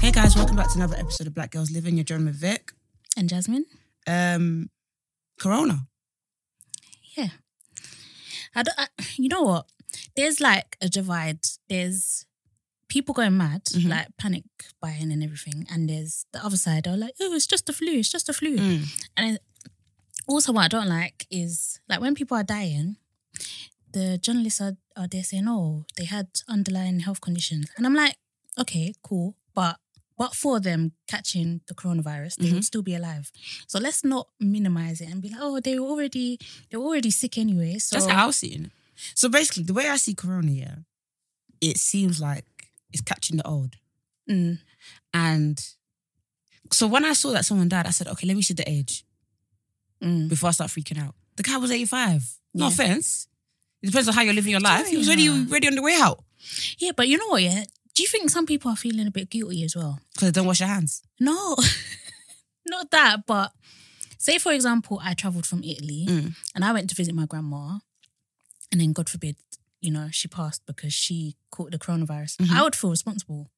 Hey guys, welcome back to another episode of Black Gals Livin. You're joined with Vic. And Jasmine? Um, Corona. Yeah. I don't, I, you know what? There's like a divide. There's people going mad, Mhm. like panic buying and everything. And there's the other side, they're like, oh, it's just the flu. It's just the flu. Mm. And also, what I don't like is like when people are dying, the journalists are, are there saying, oh, they had underlying health conditions. And I'm like, okay, cool. But but for them catching the coronavirus, they Mhm. would still be alive. So let's not minimize it and be like, oh, they were already they were already sick anyway. So That's how I was seeing it. So basically, the way I see Corona, yeah, it seems like it's catching the old. Mm, And so when I saw that someone died, I said, okay, let me see the age mm. before I start freaking out. The guy was 85. No Yeah. offense. It depends on how you're living your life. He was already already on the way out Yeah, but you know what? Yeah, do you think some people are feeling a bit guilty as well? because they don't wash their hands. No, not that. But say, for example, I traveled from Italy Mm. and I went to visit my grandma, and then God forbid, you know, she passed because she caught the coronavirus. Mhm. I would feel responsible.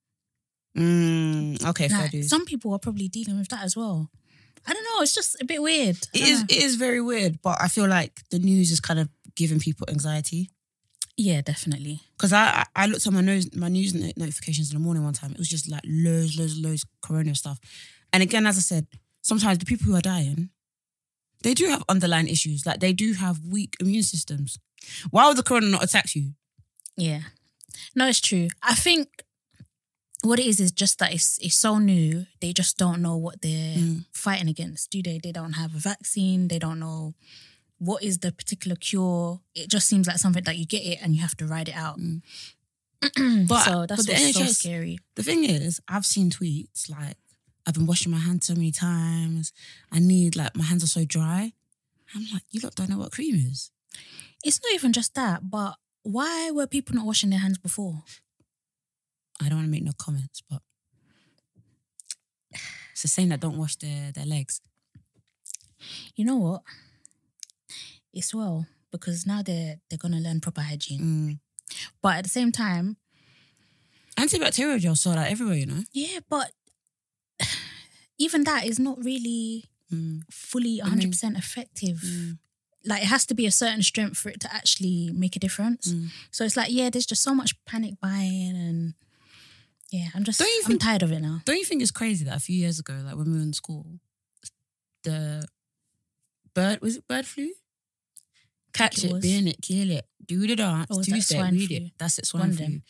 Mm, okay, Like, some people are probably dealing with that as well. I don't know. It's just a bit weird. It is know. it is very weird, but I feel like the news is kind of giving people anxiety. yeah, definitely. Because I, I I looked at my news my news notifications in the morning one time. It was just like loads, loads, loads corona stuff. And again, as I said, sometimes the people who are dying, they do have underlying issues. Like they do have weak immune systems. Why would the corona not attack you? Yeah. No, it's true. I think what it is is just that it's it's so new. They just don't know what they're Mm. fighting against, do they? They don't have a vaccine. They don't know what is the particular cure. It just seems like something that you get it and you have to ride it out. Mm. But- so that's but the what's so scary. The thing is, I've seen tweets like, I've been washing my hands so many times. I need like my hands are so dry. I'm like, you lot don't know what cream is. It's not even just that, but why were people not washing their hands before? I don't want to make no comments, but it's the same that don't wash their, their legs. You know what? It's well because now they're they're gonna learn proper hygiene. Mm. But at the same time, Antibacterial gel sold out everywhere, you know. Yeah, but even that is not really Mm. fully 100% effective. Mm. Like it has to be a certain strength for it to actually make a difference. Mm. So it's like, yeah, there's just so much panic buying and yeah, I'm just Don't you I'm think- tired of it now. Don't you think it's crazy that a few years ago, like when we were in school, the bird was it bird flu? Catch it it, bin it, kill it, do the dance, oh, was two that swine read flu? it. That's it, swine flu.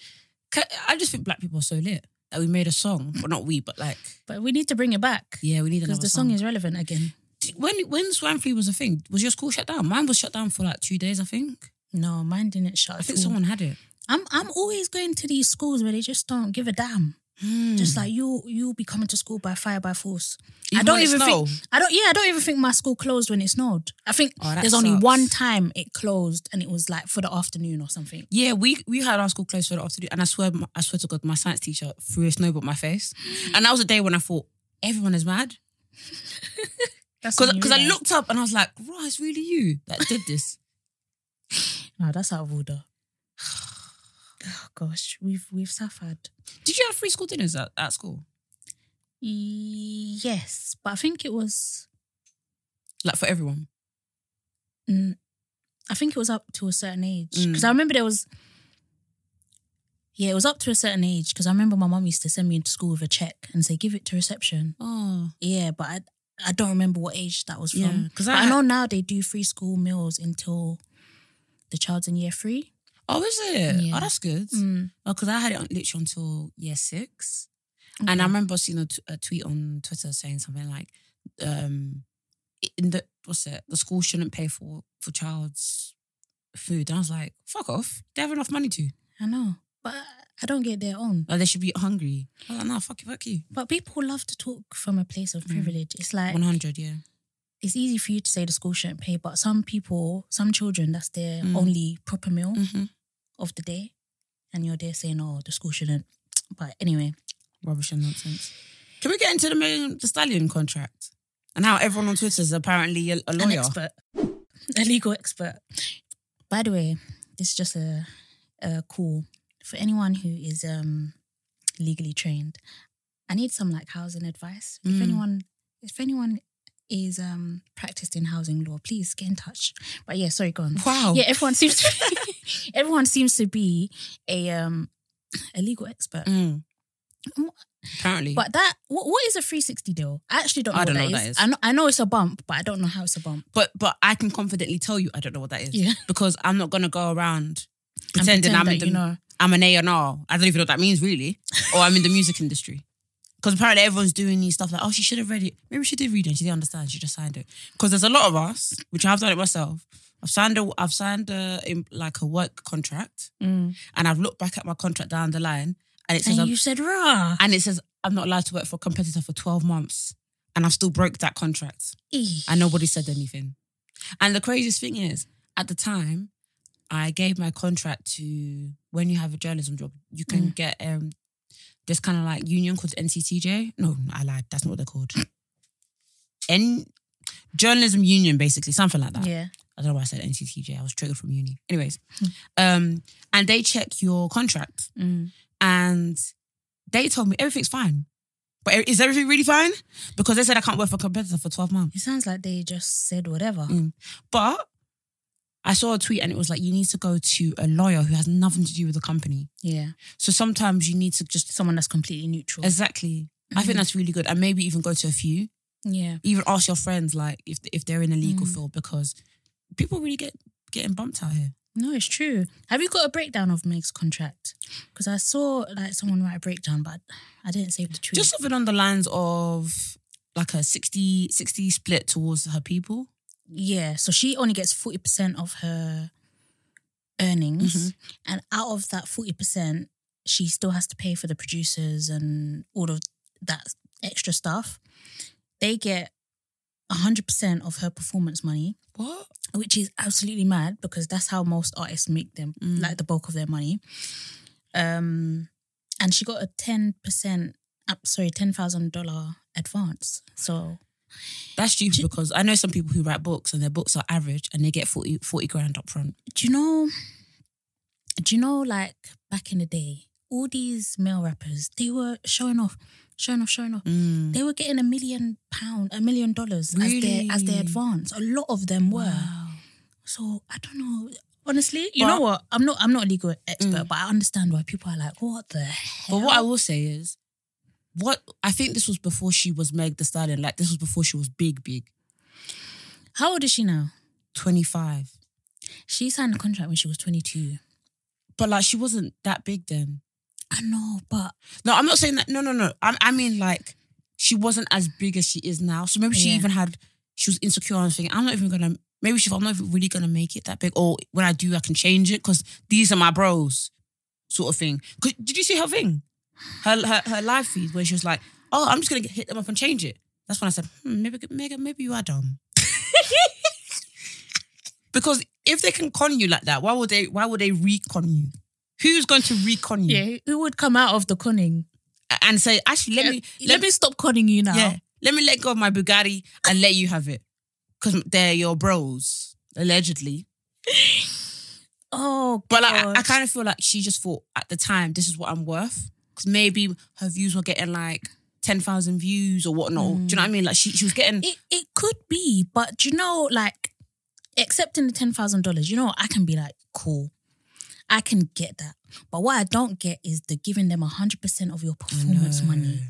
I just think black people are so lit that we made a song, but not we, but like, But we need to bring it back yeah, we need because the song is relevant again. when when swine flu was a thing, was your school shut down? Mine was shut down for like two days, I think. No, mine didn't shut. I think all. someone had it. I'm I'm always going to these schools where they just don't give a damn. Hmm. Just like you you'll be coming to school by fire by force. I don't even think I don't yeah, I don't even think my school closed when it snowed. I think Oh, there's only sucks. one time it closed and it was like for the afternoon or something. Yeah, we we had our school closed for the afternoon, and I swear, I swear to God, my science teacher threw a snowball at my face, and that was a day when I thought everyone is mad That's because when you because I looked up and I was like, "Right, it's really you that did this." No, that's out of order. Oh gosh, we've we've suffered. did you have free school dinners at, at school, Yes, but I think it was like for everyone? mm, I think it was up to a certain age Mm. because I remember there was. Yeah, it was up to a certain age because I remember my mum used to send me into school with a check and say, "Give it to reception." Oh, Yeah, but I, I don't remember what age that was Yeah, from. 'cause But I I, know now they do free school meals until the child's in year three. Oh, is it? Yeah. Oh, that's good. Mm. Oh, because I had it on, literally until year six. And I remember seeing a, t- a tweet on Twitter saying something like, um, in the what's it? The school shouldn't pay for for child's food. And I was like, fuck off. They have enough money to. I know, but I don't get their own. Like they should be hungry. I was like, no, fuck you, fuck you. But people love to talk from a place of Mm. privilege. It's like One hundred, yeah. It's easy for you to say the school shouldn't pay, but some people, some children, that's their Mm. only proper meal Mm-hmm. of the day, and you're there saying, "Oh, the school shouldn't." But anyway, Rubbish and nonsense. Can we get into the the stallion contract and how everyone on Twitter is apparently a, a an lawyer? expert, a legal expert. By the way, this is just a, a call for anyone who is um legally trained. I need some like housing advice. If Mm. anyone, if anyone is um practiced in housing law, please get in touch. But yeah, sorry, go on. Wow. Yeah, everyone seems to everyone seems to be a um a legal expert. Mm. Apparently. But that what, what is a 360 deal? I actually don't know, I don't what, know that what is. that is. I know I know it's a bump, but I don't know how it's a bump. but but I can confidently tell you I don't know what that is. Yeah. Because I'm not gonna go around pretending pretend I'm in the, you know. I'm an A and R. I don't even know what that means really. or I'm in the music industry. Because apparently everyone's doing these stuff like, oh, she should have read it. Maybe she did read it and she didn't understand. She just signed it. Because there's a lot of us, which I've done it myself. I've signed a, I've signed a, in- like a work contract, Mm. and I've looked back at my contract down the line, and it says, And I'm, you said rah. and it says I'm not allowed to work for a competitor for 12 months, and I've still broke that contract, Eesh. and nobody said anything. And the craziest thing is, at the time, I gave my contract to when you have a journalism job, you can Mm. get um this kind of like union called NCTJ. No, I lied. That's not what they're called. N journalism union, basically, something like that. Yeah. I don't know why I said NCTJ. I was triggered from uni. Anyways, Hmm. um, and they check your contract, Mm. and they told me everything's fine. But is everything really fine? Because they said I can't work for a competitor for twelve months. It sounds like they just said whatever. Mm. But I saw a tweet and it was like you need to go to a lawyer who has nothing to do with the company. Yeah. So sometimes you need to just Someone that's completely neutral. exactly. I think that's really good, and maybe even go to a few. yeah. Even ask your friends like if if they're in a legal Mm. field because people really get getting bumped out here. No, it's true. Have you got a breakdown of Meg's contract? Because I saw like someone write a breakdown, but I didn't save the tweet. Just something on the lines of like a 60, 60 split towards her people. Yeah. So she only gets forty percent of her earnings, Mhm. and out of that forty percent, she still has to pay for the producers and all of that extra stuff. They get hundred percent of her performance money. What? which is absolutely mad because that's how most artists make them Mm. like the bulk of their money. Um, and she got a ten percent, sorry, ten thousand dollar advance. So That's stupid Do- because I know some people who write books and their books are average and they get 40, 40 grand up front. do you know? Do you know? Like back in the day, all these male rappers they were showing off, showing off, showing off. Mm. They were getting a million pound, a million dollars as their as their Really? advance. A lot of them were. Wow. So I don't know. Honestly, you But- know what? I'm not. I'm not a legal expert, Mm. but I understand why people are like, "What the hell?" But what I will say is, what I think this was before she was Meg the Stallion. Like this was before she was big, big. How old is she now? 25. She signed a contract when she was 22. But like she wasn't that big then. I know, but No, I'm not saying that. No, no, no. I, I mean like she wasn't as big as she is now. So maybe she Yeah. even had, she was insecure and thinking, I'm not even gonna, maybe she I'm not even really gonna make it that big. Or when I do, I can change it because these are my bros, sort of thing. 'Cause did you see her thing? Her, her, her live feed where she was like, oh, I'm just gonna hit them up and change it. That's when I said, hmm, maybe, maybe, maybe you are dumb. because if they can con you like that, why would they, why would they recon you? Who's going to recon you? yeah, who would come out of the conning? and say, actually, let me let, me stop conning you now. yeah, let me let go of my Bugatti and let you have it because they're your bros allegedly. Oh, But like, I, I kind of feel like she just thought at the time this is what I'm worth because maybe her views were getting like ten thousand views or whatnot. Do you know what I mean? Like she she was getting it it could be, but do you know, like accepting the ten thousand dollars, you know. I can be like, cool, I can get that. But what I don't get is the giving them hundred percent of your performance money.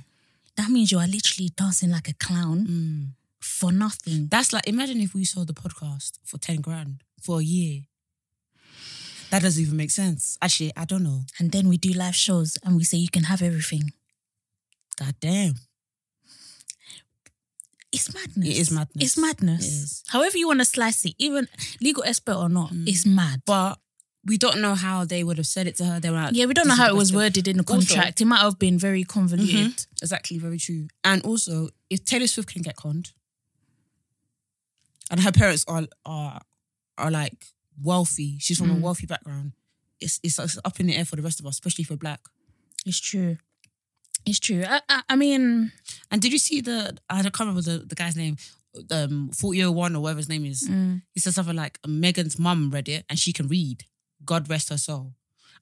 That means you are literally dancing like a clown Mm. for nothing. That's like imagine if we sold the podcast for ten grand for a year. That doesn't even make sense. Actually, I don't know. And then we do live shows and we say you can have everything. God damn. It's madness. It is madness. It's madness. It is. However you want to slice it, even legal expert or not, Mm. it's mad. But we don't know how they would have said it to her. They were yeah, we don't know how it was worded in the Also- contract. it might have been very convoluted. Exactly, very true. And also, if Taylor Swift can get conned, and her parents are are are like wealthy, she's from a Mm. wealthy background. It's, it's it's up in the air for the rest of us, especially for black. It's true. It's true. I, I, I mean, And did you see the? I can't remember the, the guy's name. um 4001 or whatever his name is. Mm. He said something like Megan's mum read it and she can read. God rest her soul.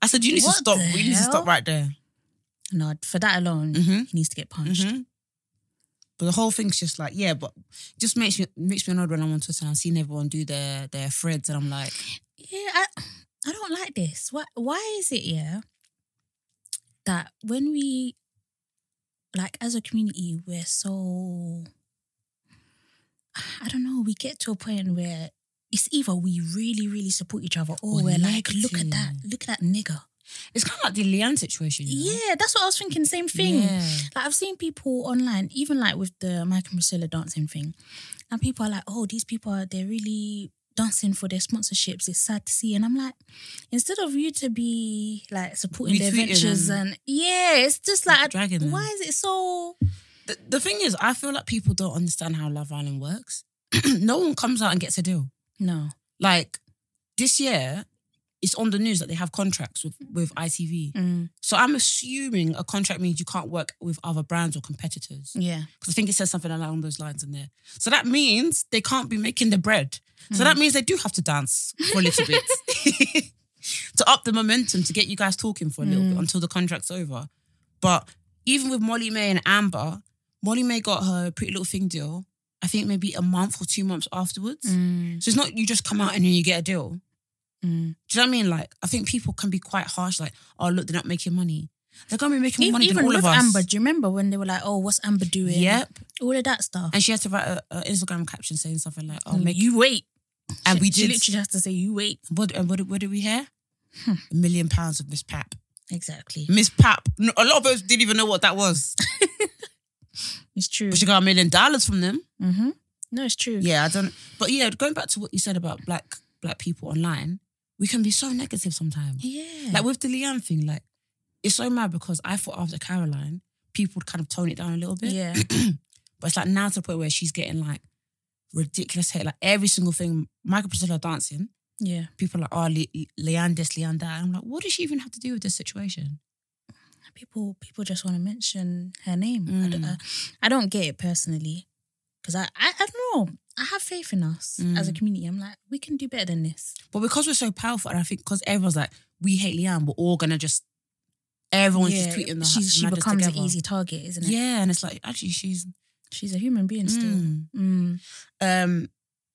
I said, you need What to stop. the You need to hell? stop right there. No, for that alone, Mhm. he needs to get punched. Mhm. But the whole thing's just like, yeah, but just makes me makes me annoyed when I'm on Twitter and I'm seeing everyone do their their threads and I'm like, Yeah, I, I don't like this. Why? Why is it? Yeah, that when we, like, as a community, we're so. I don't know. We get to a point where it's either we really, really support each other, or Or we're like, look at that, look at that nigger. It's kind of like the Leanne situation. You know? Yeah, that's what I was thinking. Same thing. Yeah. Like I've seen people online, even like with the Mike and Priscilla dancing thing, and people are like, "Oh, these people are they're really dancing for their sponsorships." It's sad to see, and I'm like, instead of you to be like supporting their ventures them. and yeah, it's just like, Dragging them. why is it so? The, the thing is, I feel like people don't understand how Love Island works. no one comes out and gets a deal. No, Like this year, it's on the news that they have contracts with with ITV. Mm, So I'm assuming a contract means you can't work with other brands or competitors. yeah, Because I think it says something along those lines in there. So that means they can't be making the bread. So Mm. that means they do have to dance for a little bit to up the momentum to get you guys talking for a little Mm. bit until the contract's over. But even with Molly-Mae and Amber, Molly-Mae got her Pretty Little Thing deal. I think maybe a month or two months afterwards. Mm, So it's not you just come out and then you get a deal. Mm. Do you know what I mean? Like, I think people can be quite harsh, like, oh, look, they're not making money. They're going to be making more money even than all with of us. Amber, do you remember when they were like, "Oh, what's Amber doing?" Yep. all of that stuff. And she had to write an Instagram caption saying something like, oh, Mm, make you wait, And She- we She literally has to say, "You wait." What, and what, did- what did we hear? Hmm. A million pounds of Miss Pap. Exactly, Miss Pap. A lot of us didn't even know what that was. it's true. But she got a million dollars from them. Mm-hmm. No, it's true. Yeah, I don't. But yeah, going back to what you said about black black people online, we can be so negative sometimes. Yeah. Like with the Leanne thing, like it's so mad because I thought after Caroline, people would kind of tone it down a little bit. yeah. But it's like now to the point where she's getting like ridiculous hate. Like every single thing, Michael Priscilla dancing, Yeah. people are like, oh, Le- Leanne this, Leanne that. And I'm like, what does she even have to do with this situation? People people just want to mention her name. I, don't, Mm. I, I don't get it personally. Because I, I, I don't know. I have faith in us as a Mm. community. I'm like, we can do better than this. But because we're so powerful, and I think because everyone's like, we hate Leanne, we're all gonna just, everyone's just tweeting the she becomes together. an easy target, isn't it? Yeah, and it's like, actually, she's. She's a human being still. Mm. Mm. Um,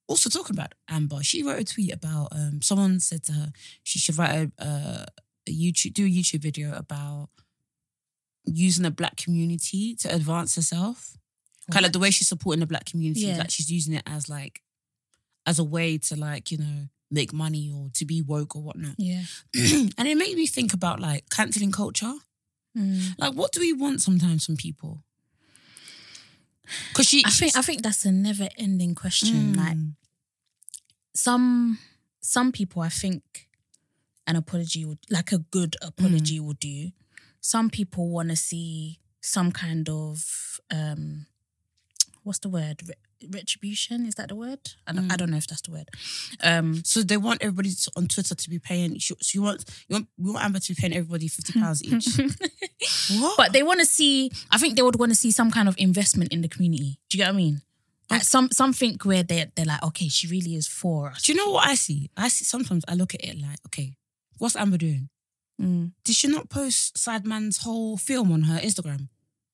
also talking about Amber, she wrote a tweet about um, someone said to her she should write a, a, a YouTube, do a YouTube video about using the black community to advance herself. Kind of like the way she's supporting the black community, Yeah. like she's using it as like as a way to like you know make money or to be woke or whatnot. Yeah. and it made me think about like canceling culture. Mm. Like, what do we want sometimes from people? Because she, I think I think that's a never ending question. Mm. Like some some people I think an apology would like a good apology Mm. will do. Some people want to see some kind of um what's the word Re- retribution is that the word I don't, I Mm. don't know if that's the word um So they want everybody to, on Twitter to be paying. So you want you want we want Amber to be paying everybody fifty pounds each. what? but they want to see I think they would want to see some kind of investment in the community do you get what I mean like some something where they they're like okay she really is for us do you know what I see? I see sometimes I look at it like, okay, what's Amber doing? Mm. Did she not post Sideman's whole film on her Instagram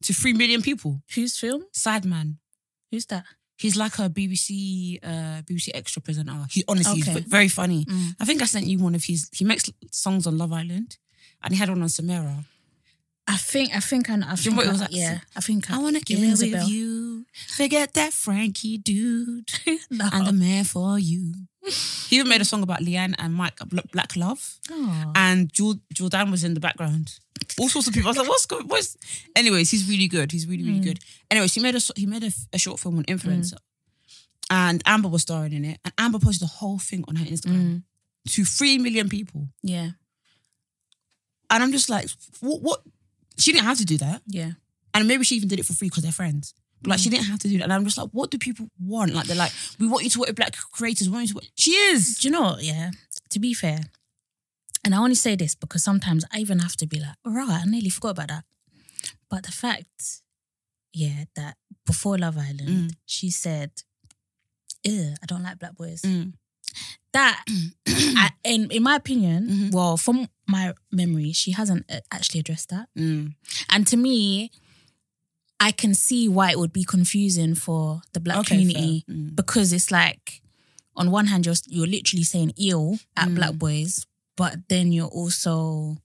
to three million people? whose film Sideman. Who's that He's like a BBC uh BBC extra presenter. He honestly Okay. he's very funny. Mm. I think I sent you one of his. He makes songs on Love Island, and he had one on Samira. I think I think I, I think what it I, was like? yeah I think I wanna it get rings a with bell. you. Forget that Frankie dude. no. I'm the man for you. He even made a song about Leanne and Mike Black Love, Oh. and Jordan was in the background. All sorts of people. I was like, "What's going? What's?" Anyways, he's really good. He's really really Mm. good. Anyways, he made a he made a, a short film on influencer, and Amber was starring in it, and Amber posted the whole thing on her Instagram Mm. to three million people, yeah and I'm just like, "What? What?" She didn't have to do that, yeah and maybe she even did it for free because they're friends. But like, she didn't have to do that, and I'm just like, "What do people want?" Like, they're like, "We want you to work with black creators. We want you to work." She is. do you know what, yeah to be fair and I only say this because sometimes I even have to be like all right I nearly forgot about that but the fact yeah that before Love Island Mm. she said Ew, I don't like black boys. Mm. That, I, in in my opinion, Mhm. well, from my memory, she hasn't uh, actually addressed that. Mm. And to me, I can see why it would be confusing for the black Okay, community. Mm. because it's like, on one hand, you're you're literally saying ill at Mm. black boys, but then you're also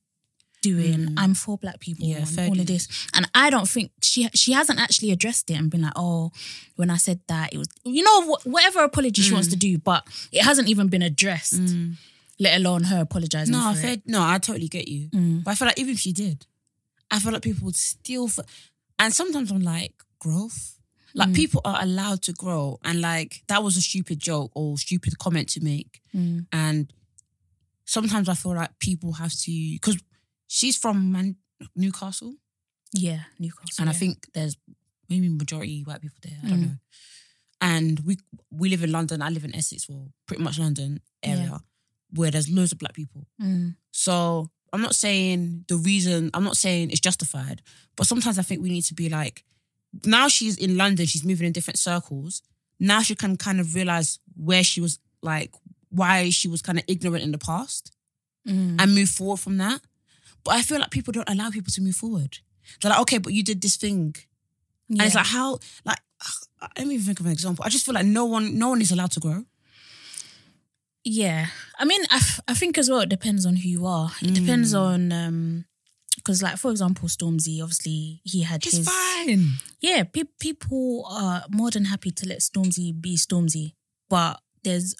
doing Mm. I'm for black people Yeah, and all of this. And I don't think she she hasn't actually addressed it and been like, oh, when I said that, it was you know wh- whatever apology she wants to do, but it hasn't even been addressed. Mm. Let alone her apologizing. No, I fair, no, I totally get you. Mm. But I feel like even if she did, I feel like people would still. F- and sometimes I'm like growth. Like Mm. people are allowed to grow, and like that was a stupid joke or stupid comment to make. Mm. And sometimes I feel like people have to because she's from Man- Newcastle, Yeah, Newcastle. and I think there's maybe majority white people there. I don't Mm. know. And we we live in London. I live in Essex, well, pretty much London area, where there's loads of black people. Mm. So I'm not saying the reason, I'm not saying it's justified, but sometimes I think we need to be like, now she's in London, she's moving in different circles. Now she can kind of realize where she was like, why she was kind of ignorant in the past Mm. and move forward from that. But I feel like people don't allow people to move forward. They're like, okay, but you did this thing. And it's like, how, like, let me even think of an example. I just feel like no one, no one is allowed to grow. Yeah, I mean, I, f- I think as well it depends on who you are. It depends Mm. on um, because like for example, Stormzy, obviously he had It's his fine. yeah. Pe- people are more than happy to let Stormzy be Stormzy, but there's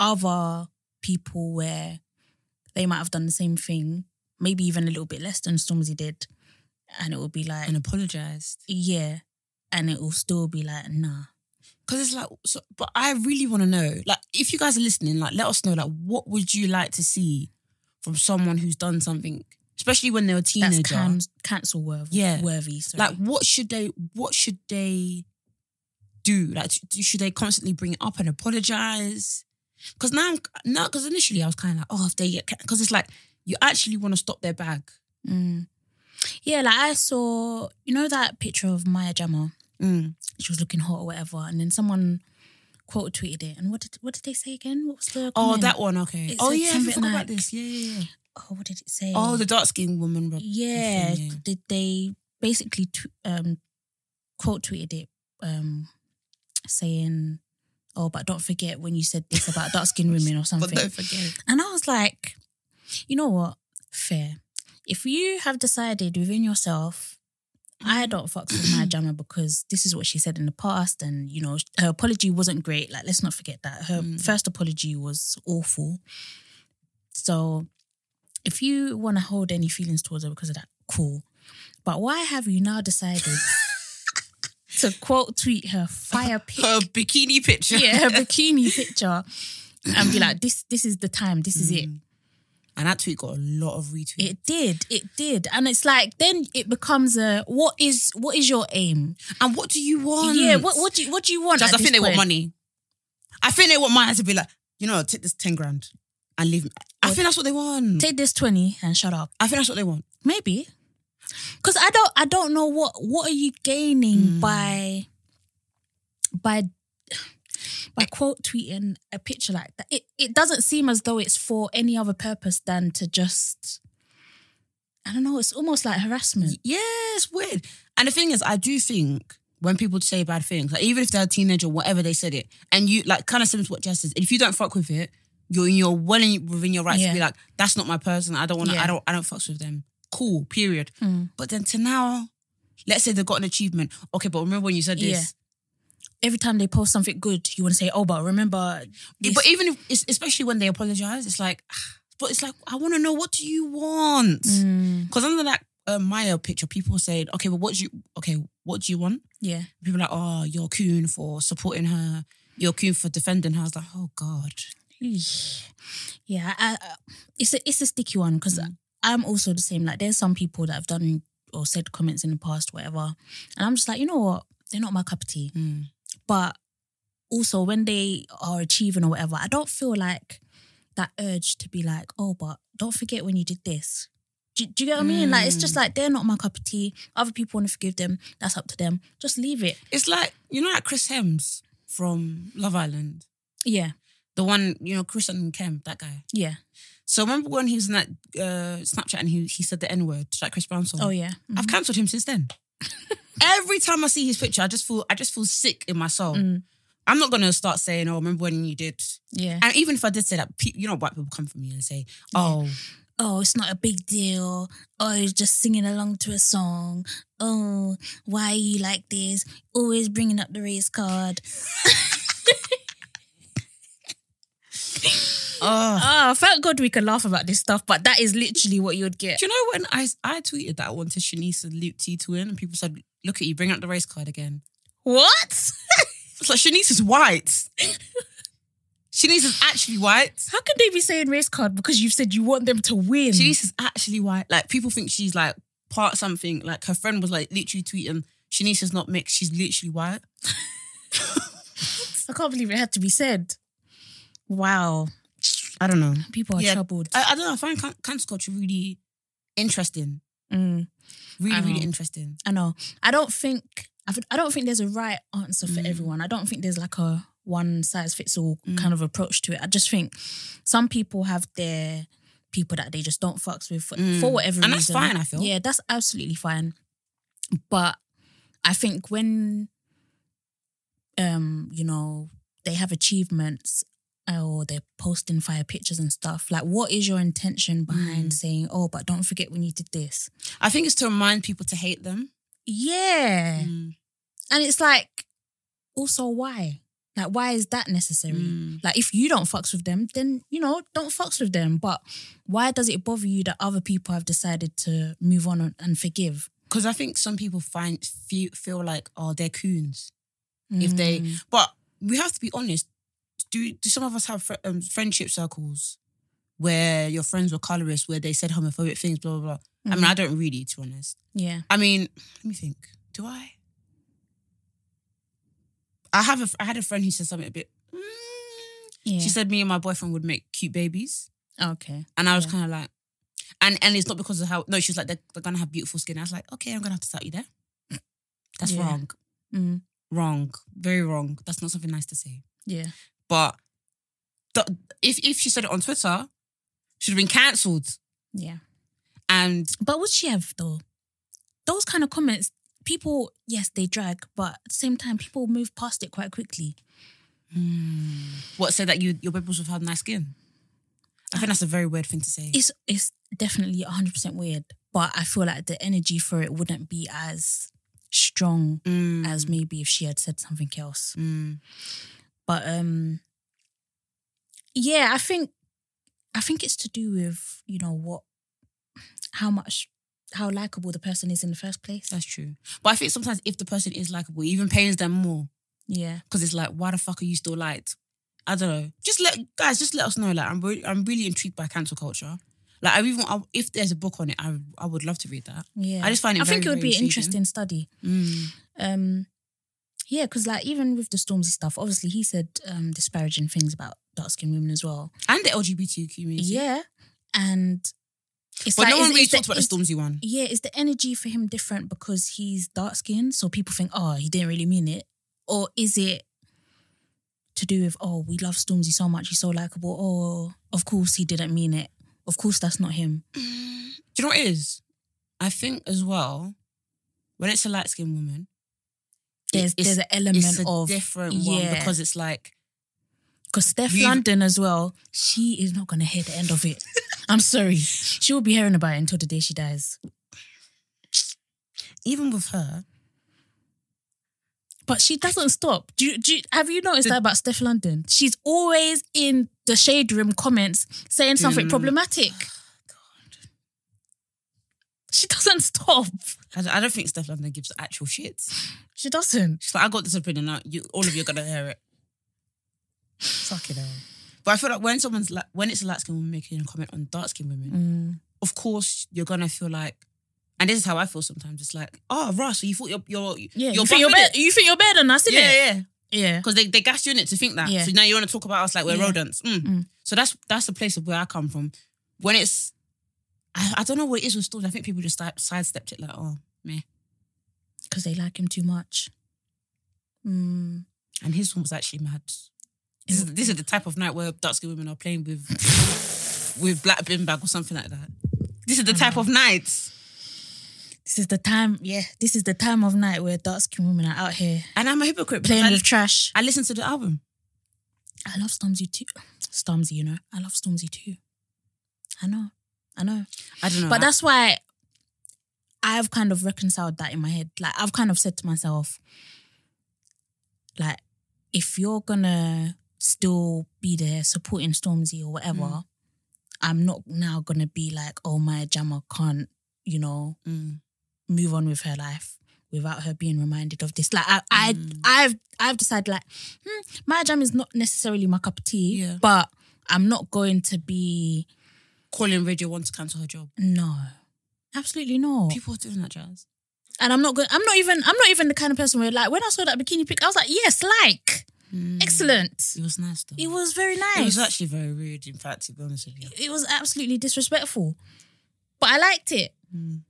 other people where they might have done the same thing, maybe even a little bit less than Stormzy did, and it will be like And apologized. yeah, and it will still be like nah. Because it's like, so, but I really want to know, like, if you guys are listening, like, let us know, like, what would you like to see from someone who's done something, especially when they're a That's teenager? can- cancel worthy. Yeah. worthy. Sorry. like, what should they, what should they do? Like, should they constantly bring it up and apologize? Because now, I'm- now, because initially I was kind of like, oh, if they get, because it's like you actually want to stop their bag. Mm. Yeah, like I saw, you know, that picture of Maya Jama. Mm. She was looking hot or whatever, and then someone quote tweeted it. And what did what did they say again? What was the Oh, that one, okay. It oh yeah, I something forgot about like- this. Yeah, yeah, yeah. Oh, what did it say? Oh, the dark skinned woman. Yeah. thing, yeah. Did they basically tw- um quote tweeted it, um, saying, "Oh, but don't forget when you said this about dark skinned women or But something." don't forget. And I was like, you know what? Fair. If you have decided within yourself, I don't fuck with Maya Jama because this is what she said in the past, and you know her apology wasn't great. Like, let's not forget that her Mm. first apology was awful. So, if you want to hold any feelings towards her because of that, cool. But why have you now decided to quote tweet her fire pic? Her bikini picture. yeah, her bikini picture, and be like, "This, this is the time. This is it." And that tweet got a lot of retweets. It did, it did, and it's like then it becomes a what is what is your aim? and what do you want? Yeah, what what do you, what do you want? Just, I think they want money. I think they want mine to be like, you know, take this 10 grand and leave me. I think that's what they want. Take this twenty and shut up. I think that's what they want. Maybe, because I don't I don't know what what are you gaining Mm. by by by quote tweeting a picture like that. It it doesn't seem as though it's for any other purpose than to just. I don't know. It's almost like harassment. Yeah, it's weird. And the thing is, I do think when people say bad things, like even if they're a teenager, or whatever they said it, and you like kind of similar to what Jess says, if you don't fuck with it, you're you're well in, within your rights Yeah. to be like, that's not my person. I don't want to. Yeah. I don't. I don't fuck with them. Cool. Period. Mm. But then to now, let's say they've got an achievement. Okay, but remember when you said this? Every time they post something good, you want to say, "Oh, but remember." This." But even if, it's- especially when they apologize, it's like, but it's like, I want to know what do you want? Mm, Because under that uh, Maya picture, people said, okay, but what do you, okay, what do you want? yeah, People are like, oh, you're coon for supporting her. You're coon for defending her. I was like, oh God. Yeah. I, I, it's a it's a sticky one because Mm. I'm also the same. Like, there's some people that have done or said comments in the past, whatever, and I'm just like, you know what? They're not my cup of tea. Mm. But also, when they are achieving or whatever, I don't feel like that urge to be like, oh, but don't forget when you did this. Do, do you get what I mean? Like, it's just Mm. like they're not my cup of tea. Other people want to forgive them. That's up to them. Just leave it. It's like, you know, like Chris Hems. from Love Island. Yeah, The one, you know, Chris and Kem, that guy. yeah. So remember when he was in that uh, Snapchat and he he said the N word to that Chris Brown song? Oh yeah. Mhm. I've cancelled him since then. Every time I see his picture, I just feel I just feel sick in my soul. Mm. I'm not gonna start saying, "Oh, remember when you did?" Yeah. And even if I did say that, you know, white people come for me and say, "Oh, oh, it's not a big deal. Oh, you're just singing along to a song. Oh, why are you like this? Always bringing up the race card. oh." Oh, thank God we can laugh about this stuff, but that is literally what you'd get. Do you know when I I tweeted that I wanted Siannise and Luke T to win, and people said, "Look at you, bring up the race card again." What? It's like Siannise is white. Siannise is actually white. How can they be saying race card because you've said you want them to win? Siannise is actually white. Like people think she's like part something. Like her friend was like literally tweeting, Siannise is not mixed. She's literally white. I can't believe it had to be said. Wow. I don't know. People are Yeah. troubled. I, I don't know. I find can- cancel culture really interesting. Mm, Really, really interesting. I know. I don't think I I don't think there's a right answer for Mm. everyone. I don't think there's like a one size fits all Mm. kind of approach to it. I just think some people have their people that they just don't fucks with for, Mm. for whatever And reason. that's fine, I feel. Yeah, that's absolutely fine. But I think when um, you know, they have achievements or they're posting fire pictures and stuff, like what is your intention behind Mm. saying, Oh, but don't forget when you did this? I think it's to remind people to hate them. Yeah. Mm. And it's like, also why? Like, why is that necessary? Mm. Like, if you don't fucks with them, then you know, don't fucks with them. But why does it bother you that other people have decided to move on and- forgive? Because I think some people find feel, feel like, oh, they're coons. If they, Mm. but we have to be honest. Do do some of us have fr- um, friendship circles where your friends were colorists, where they said homophobic things, blah blah blah? I mean, Mhm. I don't really, to be honest. yeah, I mean, let me think. Do I? I have a, I had a friend who said something a bit. mm, yeah. She said me and my boyfriend would make cute babies, okay. and I was Yeah. kind of like, and and it's not because of how. No, she was like they're, they're gonna have beautiful skin. I was like, okay, I'm gonna have to start you there. That's Yeah. wrong, Mm, wrong, very wrong. That's not something nice to say. yeah. But the, if if she said it on Twitter, should have been cancelled. Yeah. And But would she have though? Those kind of comments, people, yes, they drag, but at the same time, people move past it quite quickly. what say that you your would have nice skin? I think that's a very weird thing to say. It's it's definitely 100% weird, but I feel like the energy for it wouldn't be as strong Mm, as maybe if she had said something else. mm. But um yeah, I think I think it's to do with, you know, what how much how likable the person is in the first place. That's true. But I think sometimes if the person is likable, it even pains them more Yeah. because it's like, why the fuck are you still liked? I don't know. Just let guys, just let us know. Like, I'm really, I'm really intrigued by cancel culture. Like, I even I, if there's a book on it, I I would love to read that. Yeah. I just find it I think it would be very an interesting study. Mm. Um yeah, because like even with the Stormzy stuff, obviously he said um disparaging things about dark skinned women as well. And the LGBTQ community. Yeah. And it's but like no one really talked about the Stormzy one. Yeah, is the energy for him different because he's dark skinned? So people think, oh, he didn't really mean it? Or is it to do with, oh, we love Stormzy so much, he's so likable. Oh, of course he didn't mean it. Of course that's not him. Do you know what it is? I think as well, when it's a light skinned woman, There's it's, there's an element it's a of different one yeah. because it's like Because Steph We've- London as well, she is not going to hear the end of it. I'm sorry. She will be hearing about it until the day she dies. even with her, But she doesn't stop. Do you, do you, have you noticed The- that about Stefflon Don? She's always in the shade room comments saying something Mm. problematic. She doesn't stop. I don't, I don't think Stefflon Don gives actual shit. She doesn't. She's like, I got this opinion. Now you, all of you are gonna hear it. Fuck it hell. But I feel like when someone's like, when it's a light skinned woman making a comment on dark skinned women, Mm. of course you're gonna feel like, and this is how I feel sometimes. It's like, oh, Ross, so you thought you're you're Yeah, you're you think you're better. it. You think you're better than us, innit? Yeah, yeah. yeah. Because they, they gas you in it to think that. Yeah. So now you want to talk about us like we're rodents. Mm. Mm. So that's that's the place of where I come from. When it's, I, I don't know what it is with stores. I think people just side- sidestepped it like, oh, meh. Because they like him too much. Mm. And his one was actually mad. This is, this is the type of night where dark skinned women are playing with with black bin bag or something like that. This is the type of night. This is the time, yeah. This is the time of night where dark skinned women are out here And I'm a hypocrite. playing I, with trash. I listened to the album. I love Stormzy too. Stormzy, you know. I love Stormzy too. I know. I know. I don't know. But I- that's why I've kind of reconciled that in my head. Like I've kind of said to myself, like, if you're gonna still be there supporting Stormzy or whatever, Mm. I'm not now gonna be like, oh Maya Jama can't, you know, Mm. move on with her life without her being reminded of this. Like I, I Mm. I've I've decided like, hmm, Maya Jama is not necessarily my cup of tea, Yeah. but I'm not going to be calling Radio One to cancel her job. no. Absolutely not. People are doing that, Jas. And I'm not going I'm not even I'm not even the kind of person where like when I saw that bikini pic, I was like, yes, like. Excellent. It was nice though. It was very nice. It was actually very rude, in fact, to be honest with you. it was absolutely disrespectful. But I liked it. Mm.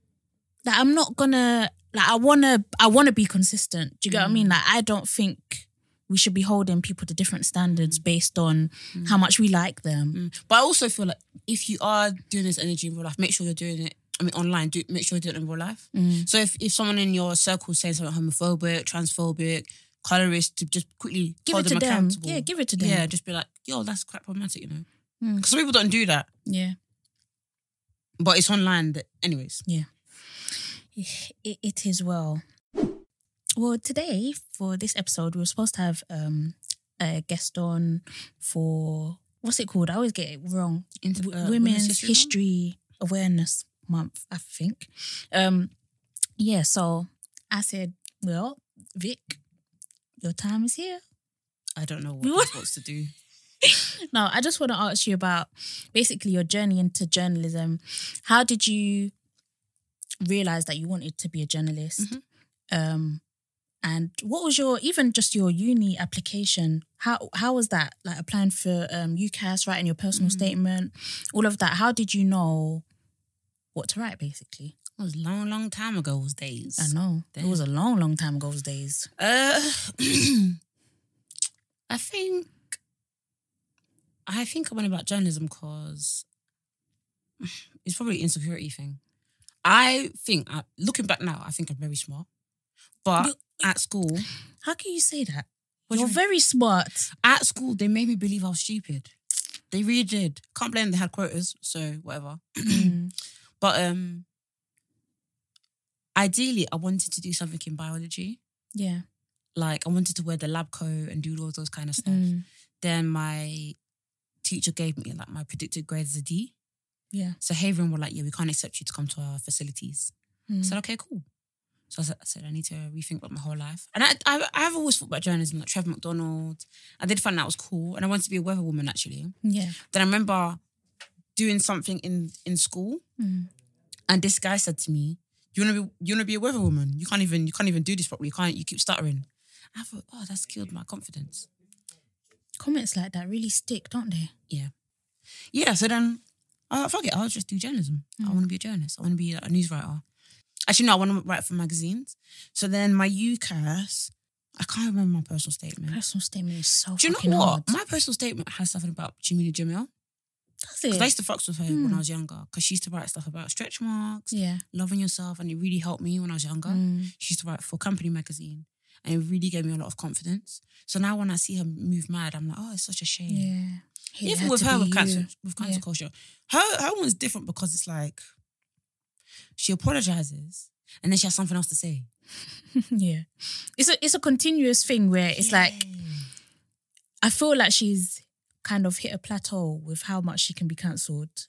Like I'm not gonna like I wanna I wanna be consistent. Do you get what I Mm. mean? Like I don't think we should be holding people to different Mm. standards based on how much we like them. But I also feel like if you are doing this energy in real life, make sure you're doing it. I mean, online, do make sure you're doing it in real life. Mm. So if, if someone in your circle saying something homophobic, transphobic, colorist, to just quickly Give it to them them. accountable. Yeah, give it to them. Yeah, just be like, yo, that's quite problematic, you know. Mm. Because some people don't do that, Yeah. but it's online. That, anyways, It, it is well. Well, today for this episode, we were supposed to have um a guest on for what's it called? I always get it wrong. Inter- uh, Women's Women's History History, Awareness Month, I think. Um, yeah. So I said, well, Vic, your time is here. I don't know what you're supposed to do. No, I just want to ask you about basically your journey into journalism. How did you realize that you wanted to be a journalist? Mhm. Um, and what was your even just your uni application? How how was that like applying for um, UCAS, writing your personal Mhm. statement, all of that? How did you know what to write? Basically, It was a long, long time ago. Those days. I know it was a long, long time ago. Those days. Uh, I think I think I went about journalism because it's probably insecurity thing. I think, uh, looking back now, I think I'm very smart. But at school, How can you say that? What you You're mean? very smart. at school, they made me believe I was stupid. They really did. Can't blame them. They had quotas, so whatever. Mm. But um, ideally, I wanted to do something in biology. yeah. Like I wanted to wear the lab coat and do all those kind of stuff. Mm. then my teacher gave me like my predicted grades as a D. Yeah. So Haven were like, yeah, we can't accept you to come to our facilities. Mm. I said, okay, cool. So I said, I said, I need to rethink about my whole life. And I, I, I've always thought about journalism, like Trevor McDonald. I did find that was cool. And I wanted to be a weather woman, actually. Yeah. Then I remember doing something in, in school. Mm. And this guy said to me, you want to be, you want to be a weather woman? You can't even, you can't even do this properly. You can't, you keep stuttering. I thought, oh, that's killed my confidence. Comments like that really stick, don't they? yeah, yeah. so then I thought, fuck it, I'll just do journalism. I Mm. want to be a journalist. I want to be a news writer. Actually, no, I want to write for magazines. So then my UCAS, I can't remember my personal statement. Personal statement is so Do you know what? hard. My personal statement has something about Jameela Jamil. Does Because I it? used to fuck with her when Hmm. I was younger. Because she used to write stuff about stretch marks, Yeah. loving yourself, and it really helped me when I was younger. Mm. She used to write for Company magazine. And it really gave me a lot of confidence. So now when I see her move mad, I'm like, oh, it's such a shame. Yeah. Even with her with cancer, with cancer Yeah. culture, her her one's different because it's like she apologizes and then she has something else to say. yeah. It's a it's a continuous thing where it's like I feel like she's kind of hit a plateau with how much she can be cancelled.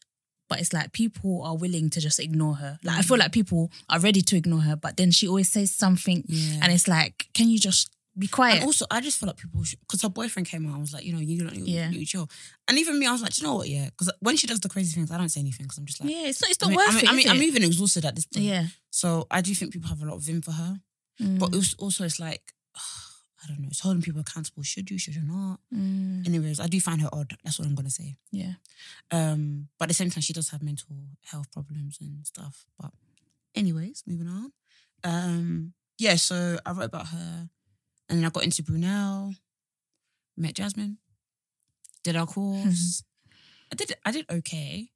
But it's like people are willing to just ignore her. Like I feel mm. like people are ready to ignore her, but then she always says something yeah. and it's like, can you just be quiet? And also, I just feel like people, because her boyfriend came out I was like, you know, you don't, you, Yeah. you chill. And even me, I was like, you know what? Yeah, because when she does the crazy things, I don't say anything because I'm just like, yeah, it's not it's I not mean, worth I mean, it. I mean, I'm even exhausted at this point. yeah. So I do think people have a lot of vim for her, but Mm, it was also it's like, I don't know, it's holding people accountable. Should you? Should you not? mm, Anyways, I do find her odd. That's what I'm gonna say. yeah. Um, but at the same time, she does have mental health problems and stuff. But, anyways, moving on. Um, yeah, so I wrote about her, and then I got into Brunel. met Jasmine, did our course. I did I did okay,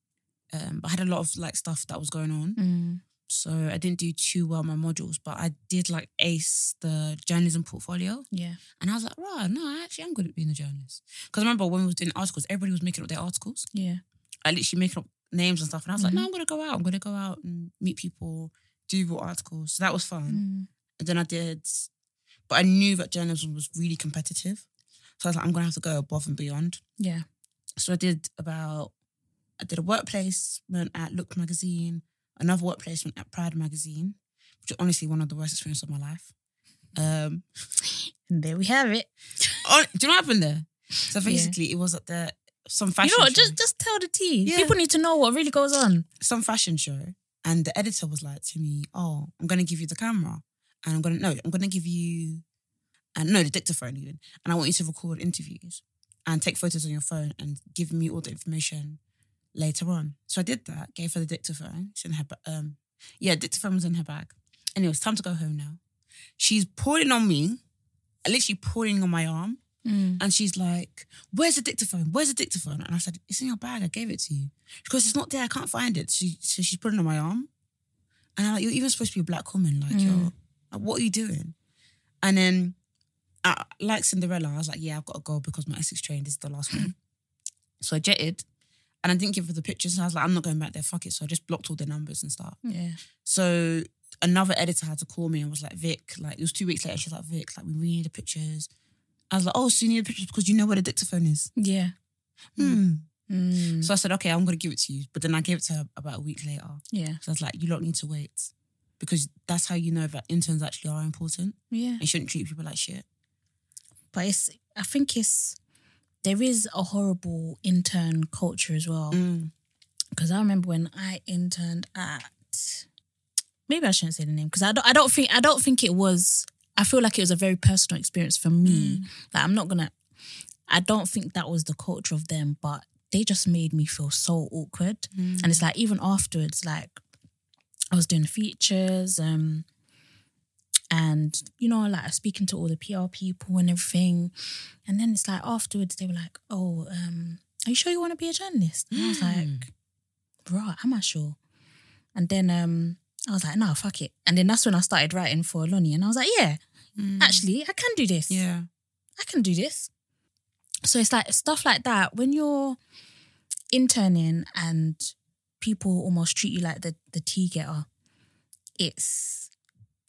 um, but I had a lot of like stuff that was going on, Mm. so I didn't do too well my modules. But I did like ace the journalism portfolio, Yeah. and I was like, right, no, I actually am good at being a journalist. Because I remember when we was doing articles, everybody was making up their articles. Yeah. I literally making up names and stuff, and I was like, no. I'm gonna go out. I'm gonna go out and meet people, do real articles. So that was fun. Mm. And then I did, but I knew that journalism was really competitive. So I was like, I'm gonna have to go above and beyond. Yeah. So I did about, I did a work placement at Look magazine, another work placement at Pride magazine, which is honestly one of the worst experiences of my life. Um, And there we have it. oh, do you know what happened there? So Yeah. basically, it was at the some fashion you know what? Just just tell the tea. Yeah. People need to know what really goes on. some fashion show, and the editor was like to me, "Oh, I'm gonna give you the camera, and I'm gonna no, I'm gonna give you, and no, the dictaphone even, and I want you to record interviews and take photos on your phone and give me all the information later on." So I did that. Gave her the dictaphone. It's in her um, yeah, dictaphone was in her bag. Anyway, it's time to go home now. She's pulling on me, literally pulling on my arm. Mm. And she's like, Where's the dictaphone? Where's the dictaphone? And I said, It's in your bag. I gave it to you. She goes, It's not there. I can't find it. She, so she's putting it on my arm. And I'm like, You're even supposed to be a black woman. Like, Mm. you're, like, what are you doing? And then, uh, like Cinderella, I was like, Yeah, I've got to go because my Essex train is the last one. so I jetted and I didn't give her the pictures. I was like, I'm not going back there. Fuck it. So I just blocked all the numbers and stuff. Yeah. So another editor had to call me and was like, Vic, like it was two weeks later. She's like, Vic, like we really need the pictures. I was like, oh, so you need the pictures because you know where the dictaphone is. Yeah. Hmm. Mm. So I said, okay, I'm gonna give it to you. But then I gave it to her about a week later. Yeah. So I was like, you don't need to wait because that's how you know that interns actually are important Yeah. and shouldn't treat people like shit. But it's I think it's there is a horrible intern culture as well. Mm. Because I remember when I interned at maybe I shouldn't say the name because I don't I don't think I don't think it was I feel like it was a very personal experience for me. Like I'm not gonna I don't think that was the culture of them, but they just made me feel so awkward. And it's like even afterwards, like I was doing features, um, and you know, like speaking to all the PR people and everything. And then it's like afterwards they were like, Oh, um, are you sure you want to be a journalist? And I was Mm. like, Right, am I sure? And then um I was like, no, fuck it. And then that's when I started writing for Lonnie. And I was like, yeah, Mm. actually, I can do this. yeah. I can do this. So it's like stuff like that. When you're interning and people almost treat you like the, the tea getter, it's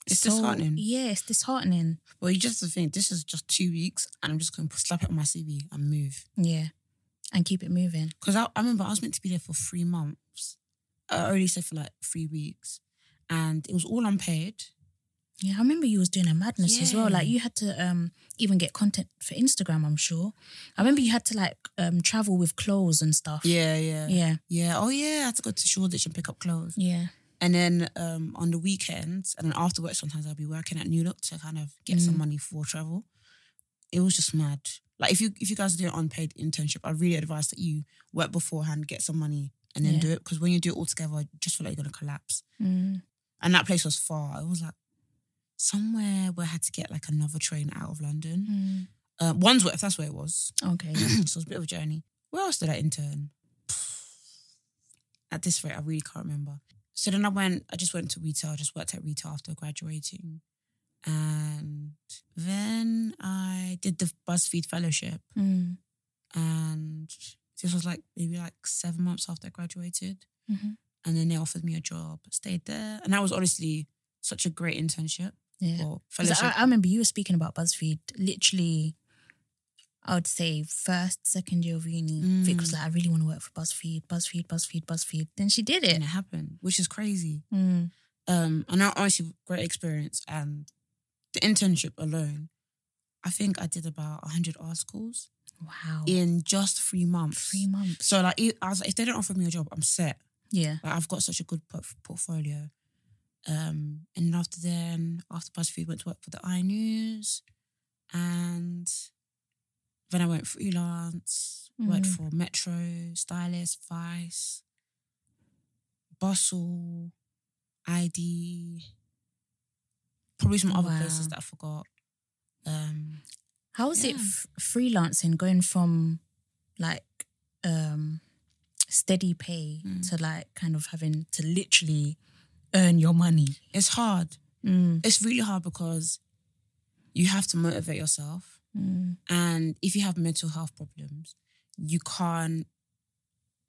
It's disheartening. Yeah, it's disheartening. Well, you just think this is just two weeks and I'm just gonna slap it on my CV and move. Yeah. And keep it moving. Because I, I remember I was meant to be there for three months. I only said for like three weeks. And it was all unpaid. Yeah, I remember you was doing a madness as well. Like you had to um even get content for Instagram, I'm sure. I remember you had to like um travel with clothes and stuff. Yeah, yeah. Yeah. Yeah. Oh yeah, I had to go to Shoreditch and pick up clothes. Yeah. And then um, on the weekends and then after work, sometimes I'll be working at New Look to kind of get some Mm. money for travel. It was just mad. Like if you if you guys are doing unpaid internship, I really advise that you work beforehand, get some money, and then Yeah. do it. Because when you do it all together, I just feel like you're gonna collapse. Mm. And that place was far. It was like somewhere where I had to get like another train out of London. Mm. Uh, Wandsworth, that's where it was. Okay. so it was a bit of a journey. Where else did I intern? At this rate, I really can't remember. So then I went, I just went to retail, I just worked at retail after graduating. And then I did the BuzzFeed fellowship. Mm. And this was like maybe like seven months after I graduated. Mhm. And then they offered me a job, stayed there. And that was honestly such a great internship Yeah. I, I remember you were speaking about BuzzFeed literally, I would say first, second year of uni. Mm. Vic was like, I really want to work for BuzzFeed, BuzzFeed, BuzzFeed, BuzzFeed. Then she did it. and it happened, which is crazy. Mm. Um, and I honestly great experience. And the internship alone, I think I did about hundred articles Wow. in just three months. Three months. So like, I was like, if they don't offer me a job, I'm set. yeah. Like I've got such a good portfolio. Um, and then after then, after BuzzFeed, went to work for the i News, and then I went freelance. Worked Mm. for Metro, Stylist, Vice, Bustle, ID. Probably some other places that I forgot. Um, How is it Yeah. f- freelancing going from like um steady pay Mm. to like kind of having to literally earn your money? It's hard. Mm. It's really hard because you have to motivate yourself. Mm. And if you have mental health problems, you can't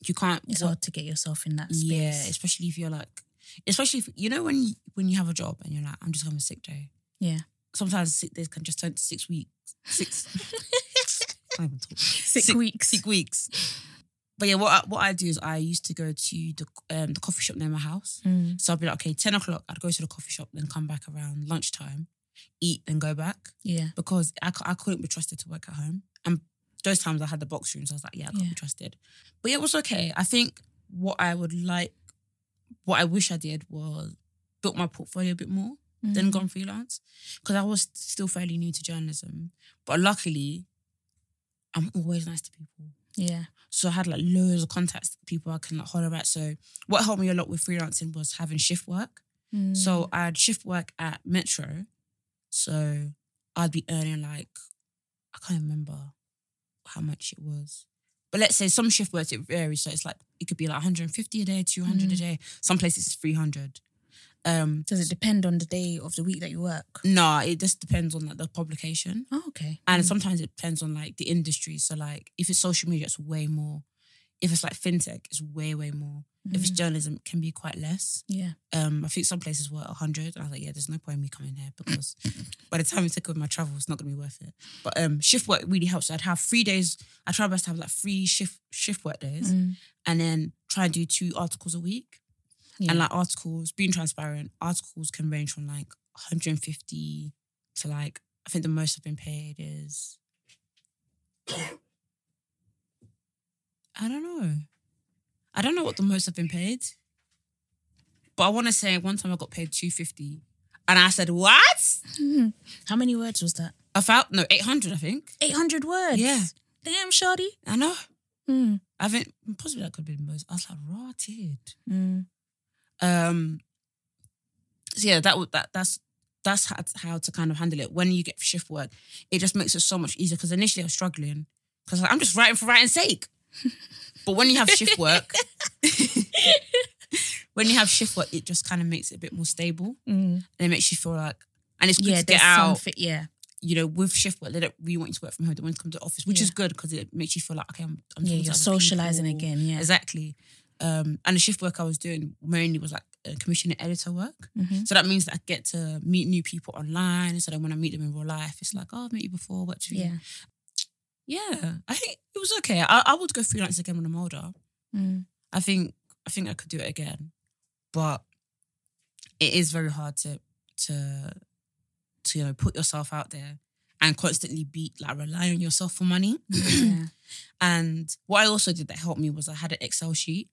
you can't It's work- hard to get yourself in that space. Yeah, especially if you're like especially if you know when you when you have a job and you're like, I'm just having a sick day. Yeah. Sometimes sick days can just turn to six weeks. Six I can't even talk. Six, weeks. Six weeks. But yeah, what I, what I do is I used to go to the um, the coffee shop near my house. Mm. So I'd be like, okay, 10 o'clock, I'd go to the coffee shop, then come back around lunchtime, eat, then go back. Yeah. Because I, I couldn't be trusted to work at home. And those times I had the box rooms, I was like, yeah, I can't Yeah. be trusted. But yeah, it was okay. I think what I would like, what I wish I did was built my portfolio a bit more, then Mm. gone freelance. Because I was still fairly new to journalism. But luckily, I'm always nice to people. Yeah. So I had like loads of contacts, people I can like holler at. So what helped me a lot with freelancing was having shift work. Mm. So I'd shift work at Metro. So I'd be earning like, I can't remember how much it was. But let's say some shift works, it varies. So it's like, it could be like 150 a day, 200 a Mm. day. Some places it's 300. Um, does it depend on the day of the week that you work? no, it just depends on like the publication. Oh, okay. And Mm. sometimes it depends on like the industry. So like if it's social media, it's way more. If it's like fintech, it's way, way more. If it's Mm. journalism, it can be quite less. yeah. Um, I think some places were 100. I was like, yeah, there's no point in me coming here because by the time we take over my travel, it's not going to be worth it. But um, shift work really helps. I'd have three days. I try my best to have like three shift shift work days Mm. and then try and do two articles a week. Yeah. And like articles, being transparent, articles can range from like 150 to like, I think the most I've been paid is, I don't know. I don't know what the most I've been paid. But I want to say one time I got paid 250 and I said, what? Mm. How many words was that? I felt, no, 800, I think. 800 words. Yeah. Damn, shawty. I know. Mm. I think possibly that could be the most. I was like, rotted. Mm. Um, so yeah, that would that that's that's how, how to kind of handle it when you get shift work. It just makes it so much easier because initially I was struggling because I'm just writing for writing's sake. but when you have shift work, when you have shift work, it just kind of makes it a bit more stable Mm. and it makes you feel like and it's good Yeah, to get out. something. Yeah. You know, with shift work, they don't really want you to work from home. They want you to come to the office, which is good because it makes you feel like okay, I'm, I'm Yeah, you're socializing people. again. Yeah. Exactly. Um, and the shift work I was doing mainly was like uh, commissioning editor work. Mhm. So that means that I get to meet new people online. So then when I meet them in real life, it's like, oh, I've met you before, for you. Yeah. Yeah. I think it was okay. I, I would go freelance again when I'm older. Mm. I think I think I could do it again. But it is very hard to to to you know put yourself out there and constantly be like rely on yourself for money. Yeah. And what I also did that helped me was I had an Excel sheet.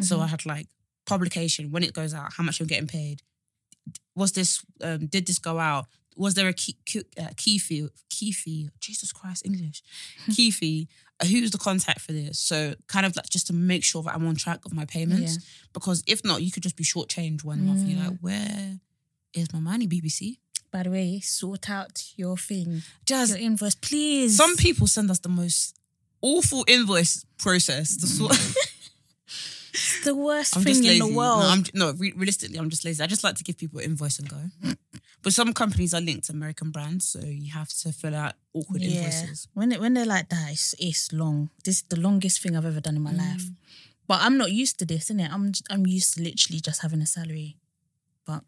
So Mhm. I had like publication when it goes out, how much you're getting paid. Was this um, did this go out? Was there a key key, uh, key fee? Key fee? Jesus Christ, English. Key fee. Uh, who's the contact for this? So kind of like just to make sure that I'm on track of my payments. Yeah. Because if not, you could just be shortchanged one month. You're like, where is my money, BBC? By the way, sort out your thing, Just your invoice, please. some people send us the most awful invoice process. The sort. It's the worst I'm thing in the No, world. I'm, no, re- realistically, I'm just lazy. I just like to give people invoice and go. but some companies are linked to American brands, so you have to fill out awkward yeah. invoices. When it, when they're like that, it's, it's long. This is the longest thing I've ever done in my life. Mm. But I'm not used to this, innit? I'm I'm used to literally just having a salary. But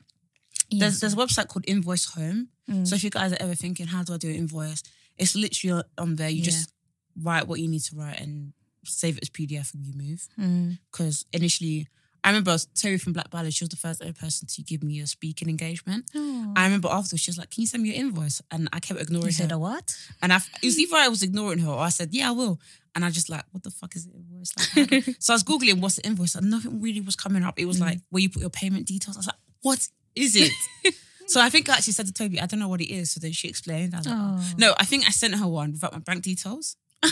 yeah. There's there's a website called Invoice Home. Mm. So if you guys are ever thinking, how do I do an invoice? It's literally on there. You Yeah. just write what you need to write and save it as PDF and you move. Mm. Because initially, I remember Terry from Black Ballad. She was the first ever person to give me a speaking engagement. Oh. I remember afterwards, she was like, "Can you send me your invoice?" And I kept ignoring you her. said a what? And I, it was either I was ignoring her or I said, yeah, I will. And I just like, what the fuck is the invoice? Like, so I was Googling what's the invoice and nothing really was coming up. It was Mm. like where you put your payment details. I was like, what is it? so I think I actually said to Tobi, I don't know what it is. So then she explained. I was like. Oh. no, I think I sent her one without my bank details.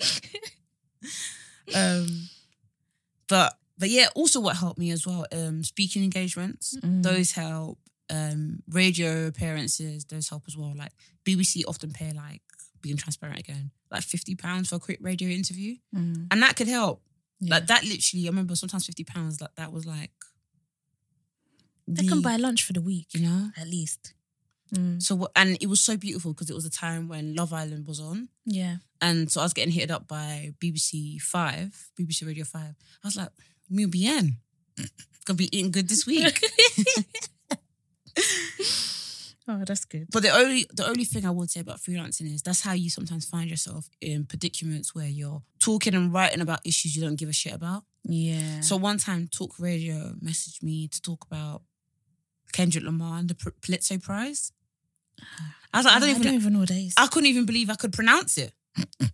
um, but but yeah, also what helped me as well, um, speaking engagements, Mm. those help. Um, radio appearances, those help as well. Like BBC often pay like being transparent again, like fifty pounds for a quick radio interview, Mm. and that could help. Yeah. Like that, literally, I remember sometimes fifty pounds. Like that was like they can buy lunch for the week, you know. at least. Mm. So and it was so beautiful because it was a time when Love Island was on, Yeah. and so I was getting hit up by BBC Five, BBC Radio Five. I was like, "Muy bien, gonna be eating good this week." Oh, that's good. But the only the only thing I would say about freelancing is that's how you sometimes find yourself in predicaments where you're talking and writing about issues you don't give a shit about. Yeah. So one time, Talk Radio messaged me to talk about Kendrick Lamar and the Pulitzer Prize. I was like, I don't even, know what that is. I couldn't even believe I could pronounce it.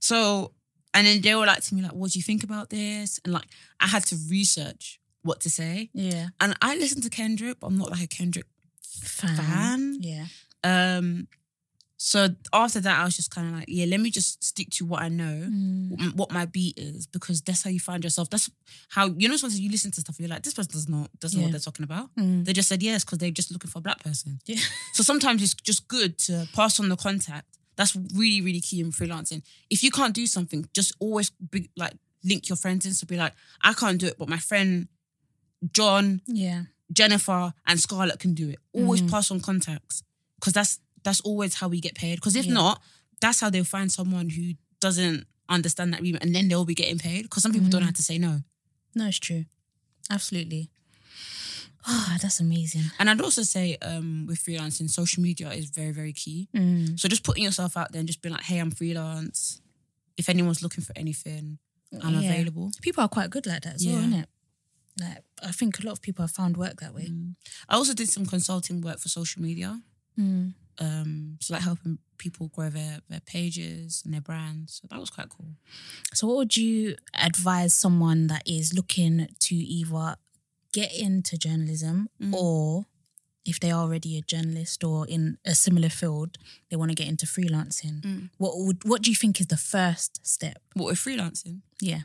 so, and then they were like to me, like, what do you think about this? And like, I had to research what to say. yeah. And I listen to Kendrick, but I'm not like a Kendrick Fan. fan. Yeah. Um, so after that, I was just kind of like, yeah, let me just stick to what I know, Mm. what my beat is, because that's how you find yourself. That's how you know. Sometimes you listen to stuff, you're like, this person does not doesn't know what they're talking about. Mm. They just said yes because they're just looking for a black person. Yeah. So sometimes it's just good to pass on the contact. That's really really key in freelancing. If you can't do something, just always be, like link your friends in. So be like, I can't do it, but my friend John, Yeah. Jennifer, and Scarlett can do it. Always Mhm. pass on contacts because that's that's always how we get paid. Because if Yeah. not, that's how they'll find someone who doesn't understand that remit, and then they'll be getting paid. Because some people don't Mhm. know how to say no. No, it's true. Absolutely. Oh, that's amazing. And I'd also say um, with freelancing, social media is very very key. Mm. So just putting yourself out there and just being like, hey, I'm freelance. If anyone's looking for anything, I'm Yeah. available. People are quite good like that as well, Yeah. isn't it? Like I think a lot of people have found work that way. Mm. I also did some consulting work for social media. Mm. Um, so like helping people grow their, their pages and their brands. So that was quite cool. So, what would you advise someone that is looking to either get into journalism Mm. or if they are already a journalist or in a similar field, they want to get into freelancing? Mm. What would what do you think is the first step? What with freelancing? Yeah,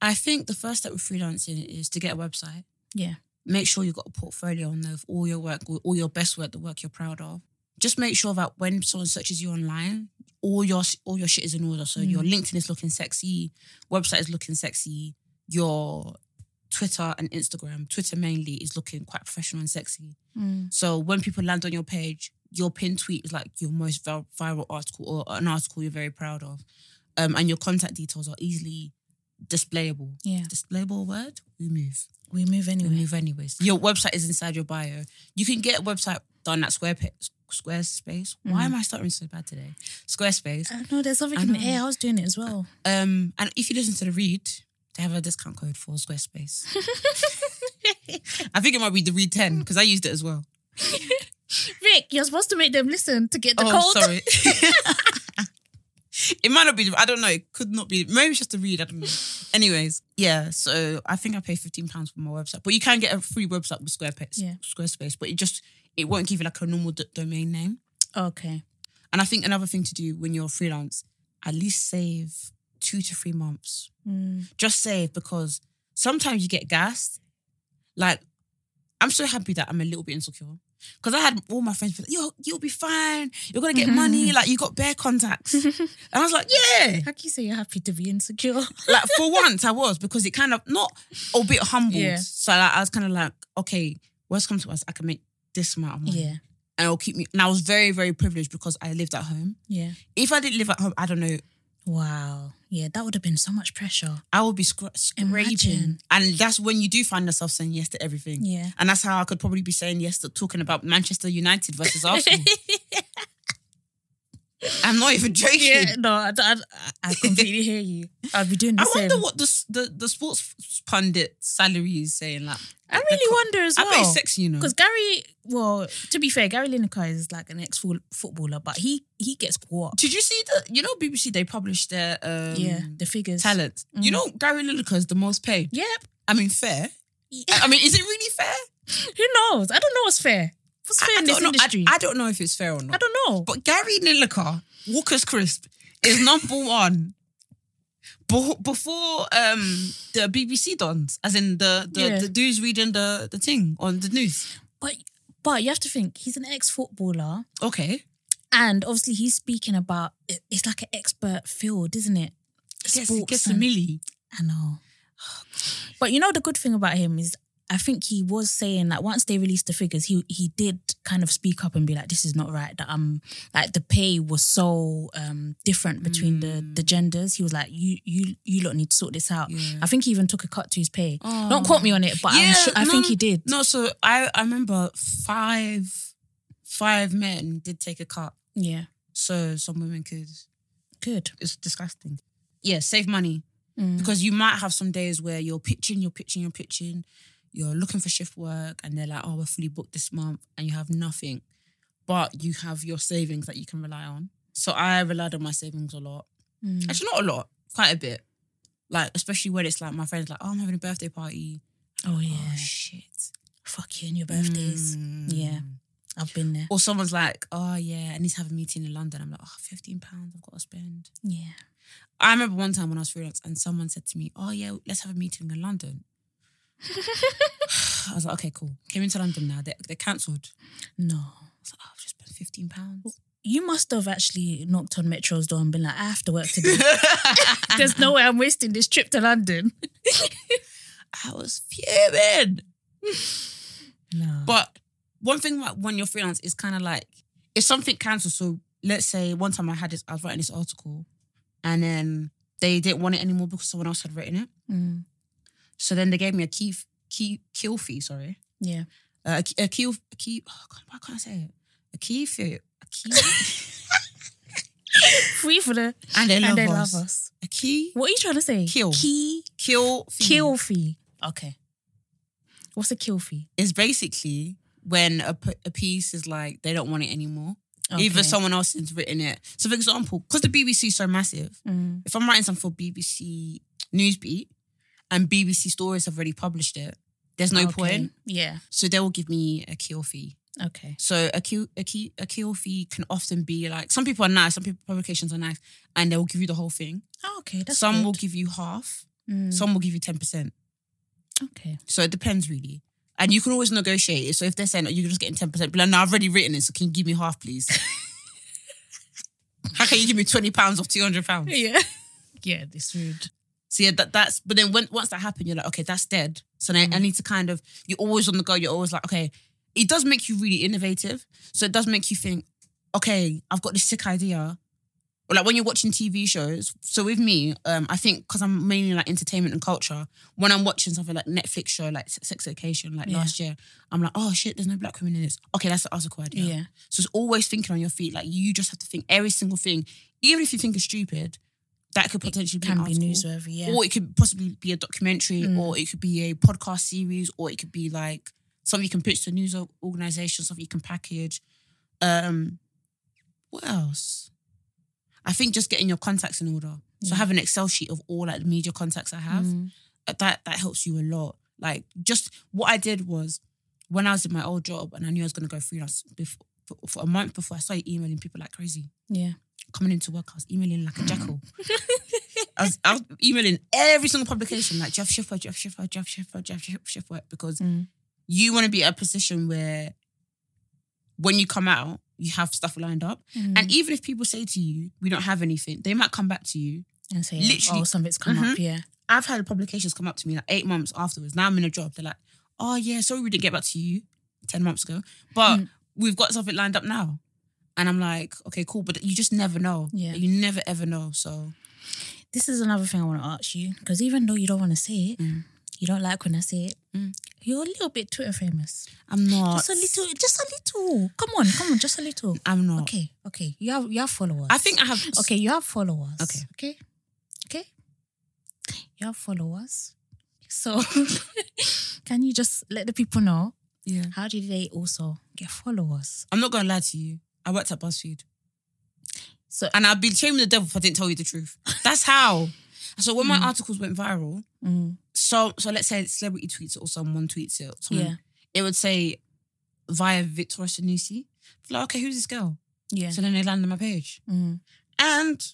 I think the first step with freelancing is to get a website. yeah, Make sure you've got a portfolio on there of all your work, all your best work, the work you're proud of. Just make sure that when someone searches you online, all your all your shit is in order. So your LinkedIn is looking sexy, website is looking sexy, your Twitter and Instagram, Twitter mainly is looking quite professional and sexy. Mm. So when people land on your page, your pin tweet is like your most viral article or an article you're very proud of, um, and your contact details are easily displayable. yeah. Displayable word? We move. We move anyway. We move anyways. Your website is inside your bio. You can get a website done at Squarespace. Squarespace. Why Mm. am I starting so bad today? Squarespace. I know there's something in the air. I was doing it as well. Um, and if you listen to the read, they have a discount code for Squarespace. I think it might be the read ten because I used it as well. Rick, you're supposed to make them listen to get the oh, code. sorry. it might not be. I don't know. It could not be. Maybe it's just a read. I don't know. Anyways, yeah. So I think I pay fifteen pounds for my website, but you can get a free website with Squarespace. Yeah. Squarespace, but it just it won't give you like a normal d- domain name. Okay. And I think another thing to do when you're freelance, at least save two to three months. Mm. Just save because sometimes you get gassed. Like, I'm so happy that I'm a little bit insecure. Because I had all my friends be like, yo, you'll be fine. You're gonna get money. Mm-hmm. Like you got bare contacts. and I was like, yeah. How can you say you're happy to be insecure? Like for once I was because it kind of not a bit humbled. Yeah. So like, I was kind of like, okay, worst comes to us, I can make this amount of money. yeah. And it'll keep me. And I was very, very privileged because I lived at home. Yeah. If I didn't live at home, I don't know, Wow. Yeah, that would have been so much pressure. I would be scra- scraping. Imagine. And that's when you do find yourself saying yes to everything. Yeah. And that's how I could probably be saying yes to talking about Manchester United versus Arsenal. I'm not even joking. yeah, no, I, I, I completely hear you. I'll be doing the I same. wonder what the, the the sports pundit salary is saying. Like, I really wonder as well. I bet it's sexy, you know. Because Gary, well, to be fair, Gary Lineker is like an ex footballer, but he he gets what? Did you see the? You know, BBC they published their um, yeah, the figures. talent. You Mm. know, Gary Lineker is the most paid. Yep. I mean, fair. I I mean, is it really fair? Who knows? I don't know what's fair. What's fair I, in I this know. industry? I, I don't know if it's fair or not. I don't know. But Gary Lineker, Walker's Crisp, is number one. Be- Before um the BBC dons, as in the the, Yeah. the dudes reading the, the thing on the news. But but you have to think he's an ex footballer, Okay. and obviously he's speaking about it- it's like an expert field, isn't it? Sports guess a and- milli. I know. But you know the good thing about him is I think he was saying that once they released the figures, he he did kind of speak up and be like, "This is not right." That um, like the pay was so um different between the the genders. He was like, "You you you lot need to sort this out." Yeah. I think he even took a cut to his pay. Oh. Don't quote me on it, but I'm sure, I think he did. No, so I, I remember five five men did take a cut. Yeah, So some women could good. it's disgusting. Yeah, save money. Mm. Because you might have some days where you're pitching, you're pitching, you're pitching, you're looking for shift work, and they're like, oh, we're fully booked this month, and you have nothing. But you have your savings that you can rely on. So I relied on my savings a lot. Mm. Actually, not a lot, quite a bit. Like, especially when it's like my friends like, oh, I'm having a birthday party. Oh yeah, Oh shit. fuck you and your birthdays. Mm. Yeah. I've been there. Or someone's like, oh yeah, I need to have a meeting in London. I'm like, oh, 15 pounds I've got to spend. Yeah. I remember one time when I was freelance and someone said to me, oh yeah, let's have a meeting in London. I was like, okay, cool. Came into London now. They, they cancelled. No. I was like, oh, I've just spent 15 pounds. You must have actually knocked on Metro's door and been like, I have to work today. There's no way I'm wasting this trip to London. I was fuming. No. But one thing about when you're freelance is kind of like if something cancels. So let's say one time I had this, I was writing this article, and then they didn't want it anymore because someone else had written it. Mm, So then they gave me a key key kill fee. Sorry, yeah. uh, a, key- a key a key. Oh God, why can't I say it? A key fee. A key. Free for the and they love and they us. love us. A key What are you trying to say? Kill. Key kill fee kill fee. Okay. What's a kill fee? It's basically when a, a piece is like they don't want it anymore. Either Okay. someone else has written it. So, for example, because the BBC is so massive, Mm, if I'm writing something for BBC Newsbeat and BBC Stories have already published it, there's no okay. point. Yeah. So they will give me a kill fee. Okay. So a kill a key a kill fee can often be like some people are nice, some people publications are nice, and they will give you the whole thing. Oh, okay. That's some good. will give you half, Mm, some will give you ten percent. okay. So it depends really. And you can always negotiate it. So if they're saying oh, you're just getting 10%, be like, no, I've already written it, so can you give me half, please? How can you give me 20 pounds off 200 pounds? Yeah. yeah, this rude. So yeah, that, that's, but then when, once that happened, you're like, okay, that's dead. So then I need to kind of, you're always on the go. You're always like, okay, it does make you really innovative. So it does make you think, okay, I've got this sick idea. Or like when you're watching TV shows. So with me, um, I think because I'm mainly like entertainment and culture, when I'm watching something like Netflix show like Sex Education, like Yeah. last year, I'm like, oh shit, there's no black women in this. Okay, that's an article idea. Yeah. So it's always thinking on your feet. Like you just have to think every single thing, even if you think it's stupid, that could potentially be Can an be newsworthy, yeah. Or it could possibly be a documentary, Mm. or it could be a podcast series, or it could be like something you can pitch to a news or- organization, something you can package. Um, what else? I think just getting your contacts in order. So Yeah. have an Excel sheet of all like the media contacts I have. Mm, Uh, That that helps you a lot. Like just what I did was when I was in my old job and I knew I was going to go freelance before, for, for a month before I started emailing people like crazy yeah. Coming into work, I was emailing like a jackal. I, was, I was emailing every single publication, like Jeff work, Jeff work, Jeff work, Jeff Shift because Mm. you want to be at a position where when you come out, you have stuff lined up. Mm. And even if people say to you, we don't have anything, they might come back to you. and say, literally- oh, something's come up. Mhm. Yeah. I've had publications come up to me like eight months afterwards. Now I'm in a job. They're like, oh yeah, sorry we didn't get back to you 10 months ago. But Mm. we've got something lined up now. And I'm like, okay, cool. But you just never know. Yeah. You never ever know. So This is another thing I want to ask you because even though you don't want to say it, Mm. you don't like when I say it. Mm. You're a little bit Twitter famous. I'm not. Just a little, just a little. Come on, come on, just a little. I'm not. Okay, okay. You have you have followers. I think I have. Okay, you have followers. Okay. okay, okay. You have followers. So, can you just let the people know Yeah. how did they also get followers? I'm not gonna lie to you. I worked at BuzzFeed, So, and I'd be shaming the devil if I didn't tell you the truth. That's how. So when my Mm. articles went viral, mm, so so let's say celebrity tweets it or someone tweets it, someone, yeah, it would say via Victoria Sanusi. Like, okay, who's this girl? yeah. So then they land on my page, Mm, and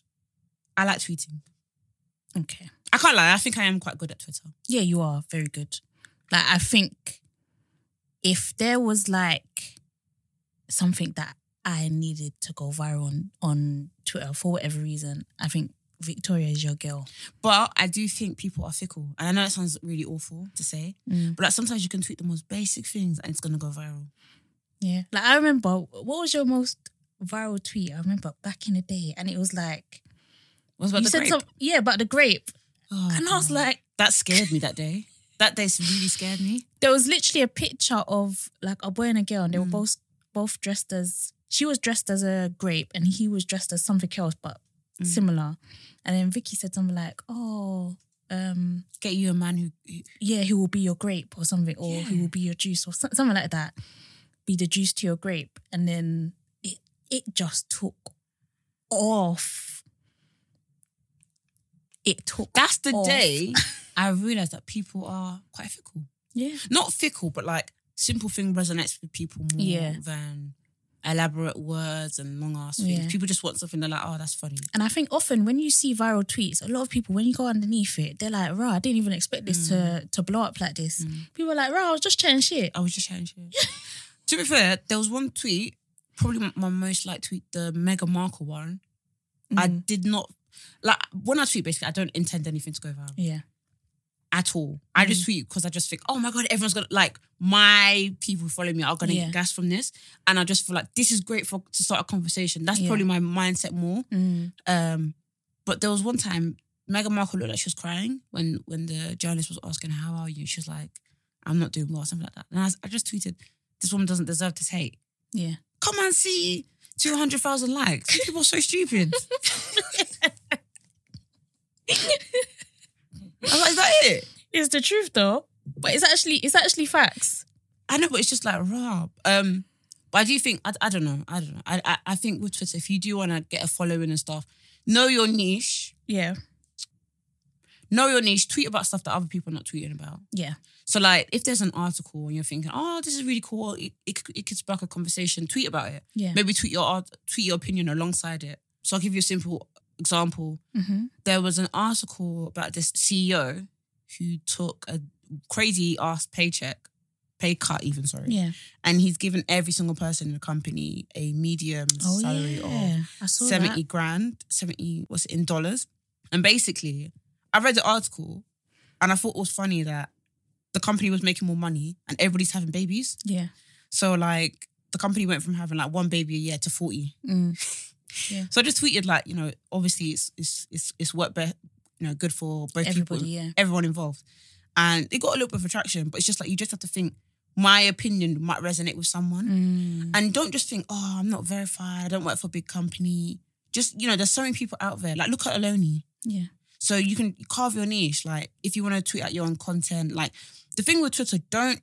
I like tweeting. okay. I can't lie. I think I am quite good at Twitter. Yeah, you are very good. Like I think if there was like something that I needed to go viral on, on Twitter for whatever reason, I think Victoria is your girl. But I do think people are fickle. And I know it sounds really awful to say, Mm. but like sometimes you can tweet the most basic things and it's gonna go viral. Yeah. Like I remember, what was your most viral tweet? I remember back in the day, and it was like What about you the said grape? some, yeah, about the grape, Oh, and I was like, that scared me that day. That day really scared me. there was literally a picture of like a boy and a girl, and they were Mm. both both dressed as she was dressed as a grape, and he was dressed as something else, but Mm. similar. And then Vicky said something like, "Oh, um, Get you a man who, who yeah, who will be your grape or something, or Yeah. will be your juice or so- something like that. Be the juice to your grape, and then it it just took off. It took that's the off. day I realized that people are quite fickle. yeah, Not fickle, but like simple thing resonates with people more Yeah. than elaborate words and long ass things. Yeah. People just want something they're like, oh, that's funny. and I think often when you see viral tweets, a lot of people when you go underneath it, they're like, "Rah, I didn't even expect this to to blow up like this." People are like, "Rah, I was just chatting shit." I was just chatting shit. to be fair, there was one tweet, probably my- most liked tweet, the Meghan Markle one. I Mm. did not like when I tweet. Basically, I don't intend anything to go viral Yeah, at all. I just tweet because I just think, oh my god, everyone's gonna like my people who follow me are gonna Yeah. get gas from this, and I just feel like this is great for to start a conversation. That's Yeah. probably my mindset more. Mm. Um, but there was one time Meghan Markle looked like she was crying when when the journalist was asking how are you. She was like, I'm not doing well, something like that. And I, I just tweeted, this woman doesn't deserve this hate. yeah. Come and see 200,000 likes. People are so stupid. I was like, is that it? It's the truth though, but it's actually it's actually facts. I know, but it's just like Rob. Um, but I do think I, I don't know. I don't know. I, I I think with Twitter, if you do want to get a following and stuff, know your niche. Yeah, Know your niche. Tweet about stuff that other people are not tweeting about. yeah, So like, if there's an article and you're thinking, oh, this is really cool, it, it, could- it could spark a conversation. Tweet about it. yeah. Maybe tweet your art, tweet your opinion alongside it. So I'll give you a simple example. Mm-hmm. There was an article about this CEO who took a crazy ass paycheck, pay cut even, sorry. Yeah. And he's given every single person in the company a medium Oh salary yeah, of 70 that. grand, 70, what's it, in dollars. And basically, I read the article and I thought it was funny that the company was making more money and everybody's having babies. Yeah. So like the company went from having like one baby a year to 40. Mm. So I just tweeted like, you know, obviously it's it's it's it's worked be- you know, good for both Everybody, people, yeah. everyone involved. And it got a little bit of attraction, but it's just like you just have to think my opinion might resonate with someone. Mm. And don't just think, oh, I'm not verified, I don't work for a big company. Just, you know, there's so many people out there. Like look at Aloni. Yeah. So you can carve your niche. Like if you want to tweet out your own content, like the thing with Twitter, don't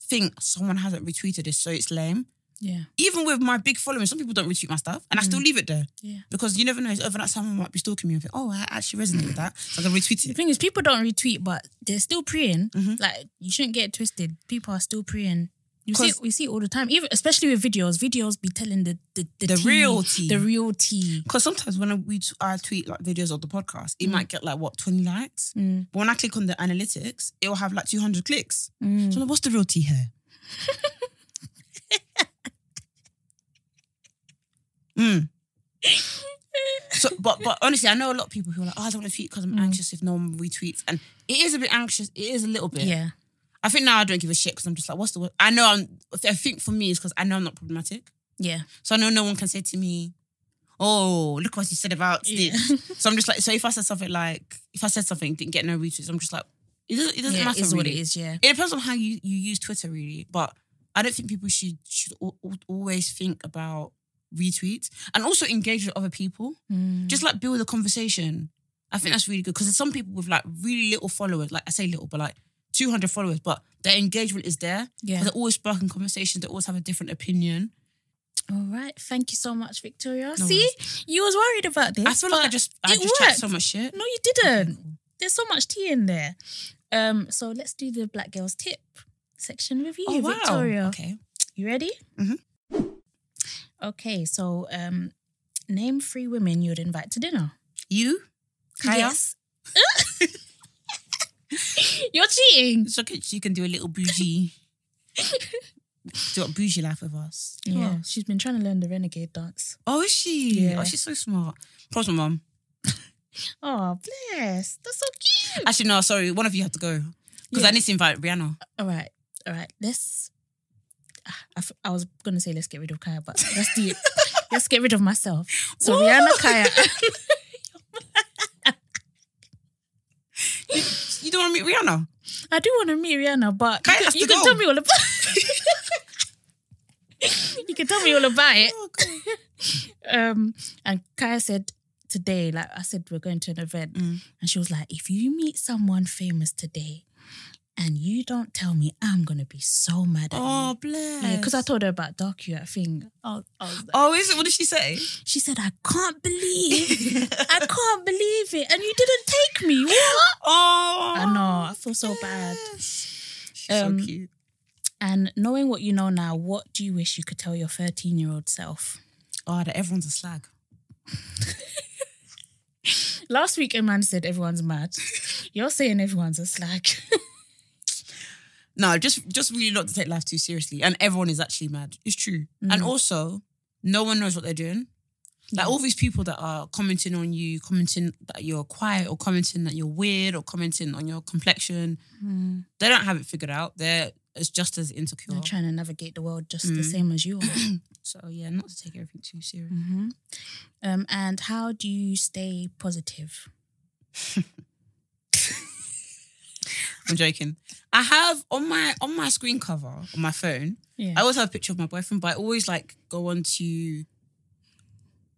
think someone hasn't retweeted this, so it's lame. Yeah. Even with my big following, some people don't retweet my stuff, and I still leave it there Yeah. because you never know. Overnight, someone might be stalking me and think, "Oh, I actually resonate with that," so I can retweet it. The thing is, people don't retweet, but they're still preying. Mhm. Like you shouldn't get it twisted. People are still praying. You see, we see it all the time. Even especially with videos, videos be telling the the, the, The tea, real tea. the real tea. Because sometimes when we t- I tweet like videos of the podcast, it might get like what twenty likes, Mm. but when I click on the analytics, it will have like two hundred clicks. Mm. So like, what's the real tea here? mm. So, but but honestly, I know a lot of people who are like, oh, I don't want to tweet because I'm anxious if no one retweets, and it is a bit anxious. It is a little bit. Yeah. I think now I don't give a shit because I'm just like, what's the? word? I know I'm. I think for me it's because I know I'm not problematic, Yeah. so I know no one can say to me, "Oh, look what you said about Yeah. this." So I'm just like, so if I said something like, if I said something didn't get no retweets, I'm just like, it doesn't. It doesn't yeah, matter. it is what it is. Yeah. It depends on how you, you use Twitter, really. But I don't think people should should al- al- always think about retweets and also engage with other people. Mm. Just like build a conversation. I think that's really good because there's some people with like really little followers. Like I say little, but like 200 followers, but their engagement is there. Yeah. They're always sparking conversations. They always have a different opinion. All right. Thank you so much, Victoria. No See, you was worried about this. I feel like I just I just worked. so much shit. No, you didn't. There's so much tea in there. Um, so let's do the Black Girls Tip section with you, Oh wow. Victoria. Okay. You ready? Mhm. Okay, so um, name three women you'd invite to dinner. You? Kaya? Yes. You're cheating. It's okay. You can do a little bougie. Do a bougie life with us. Yeah, else? she's been trying to learn the renegade dance. Oh, is she? Yeah. Oh, she's so smart. Props, my mum. Oh, bless. That's so cute. Actually, no, sorry. One of you have to go because Yeah. I need to invite Rihanna. All right, all right. Let's. I, f- I was gonna say let's get rid of Kaya, but let's do it. let's get rid of myself. So What? Rihanna, Kaya. You don't want to meet Rihanna? I do want to meet Rihanna, but Kaya you, can, you can tell me all about. you can tell me all about it. Oh, Um, and Kaya said today, like I said, we're going to an event, Mm. and she was like, if you meet someone famous today, and you don't tell me, I'm gonna be so mad at Oh, you. bless. Because I told her about Dark You. I think. I was like, Oh, is it? What did she say? She said, I can't believe, I can't believe it. And you didn't take me. What? Oh, I know, I feel so bad. She's Um, so cute. And knowing what you know now, what do you wish you could tell your 13 year old self? Oh, that everyone's a slag. Last week, a man said everyone's mad. You're saying everyone's a slag. No, just just really not to take life too seriously. And everyone is actually mad. It's true. Mm. And also, no one knows what they're doing. Like all these people that are commenting on you, commenting that you're quiet, or commenting that you're weird, or commenting on your complexion, they don't have it figured out. They're it's just as insecure. They're trying to navigate the world just the Mm. same as you are. So yeah, not to take everything too serious. hmm Um, and how do you stay positive? I'm joking. I have on my on my screen cover on my phone. Yeah. I always have a picture of my boyfriend, but I always like go on to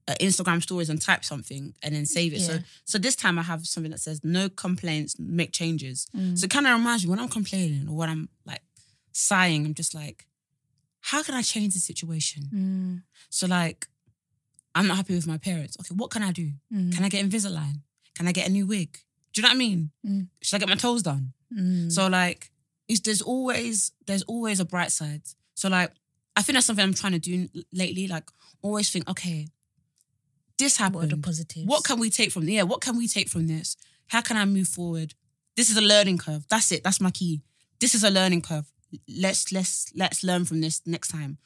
uh, Instagram stories and type something and then save it. So so this time I have something that says no complaints, make changes. Mm. So it kind of reminds me when I'm complaining or when I'm like sighing, I'm just like, how can I change the situation? Mm, So like, I'm not happy with my parents. Okay, what can I do? mm, Can I get Invisalign? Can I get a new wig? Do you know what I mean? Mm. Should I get my toes done? Mm. So like, it's, there's always there's always a bright side. So like, I think that's something I'm trying to do lately. Like, always think, okay, this what are the happened. positives? What can we take from this? yeah? What can we take from this? How can I move forward? This is a learning curve. That's it. That's my key. This is a learning curve. Let's let's let's learn from this next time,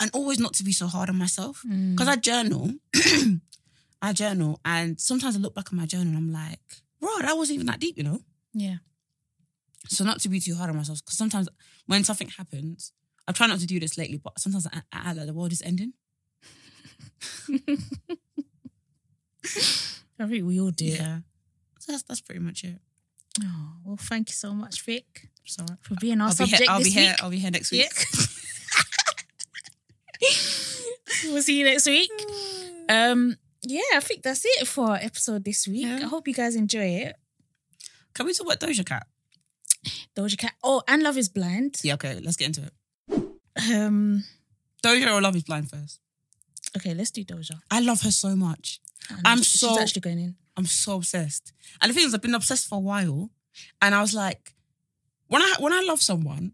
and always not to be so hard on myself Mm. because I journal. I journal, and sometimes I look back at my journal and I'm like, bro, that wasn't even that deep, you know. Yeah. So not to be too hard on myself because sometimes when something happens, I try not to do this lately, but sometimes I, I act like the world is ending. I think we all do. it. So that's that's pretty much it. Oh, well, thank you so much, Vic, So for being our I'll be subject here. I'll this be here. week. I'll be here next week. we'll see you next week. Um, yeah, I think that's it for our episode this week. Yeah. I hope you guys enjoy it. Can we talk about Doja Cat? Doja Cat. Oh, and Love is Blind. Yeah, okay, let's get into it. Um, Doja or Love is Blind first. okay, let's do Doja. I love her so much. And I'm she's so- actually going in. I'm so obsessed. And the thing is, I've been obsessed for a while. And I was like, when I when I love someone,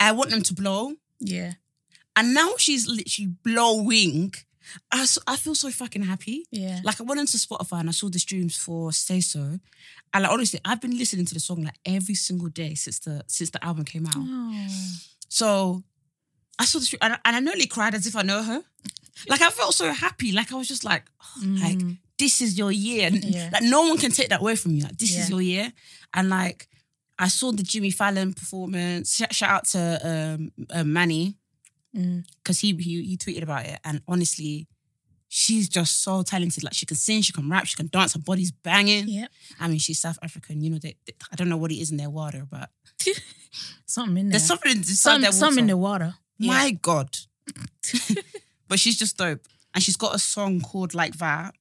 I want them to blow. Yeah, And now she's literally blowing. I, I feel so fucking happy. yeah. Like I went into Spotify and I saw the streams for Say So. And like honestly, I've been listening to the song like every single day since the since the album came out. Oh, So I saw the stream and I, and I nearly cried as if I know her. Like I felt so happy. Like I was just like, oh, like Mm. this is your year. Yeah. Like no one can take that away from you. Like this is your year. And like I saw the Jimmy Fallon performance. Shout, shout out to um, uh, Manny Mm. because he, he he tweeted about it. And honestly, she's just so talented. Like she can sing, she can rap, she can dance. Her body's banging. Yep. I mean, she's South African. You know, they, they- I don't know what it is in their water, but something in there. there's something inside some, their some in the water. Yeah. My God. but she's just dope. And she's got a song called Like That.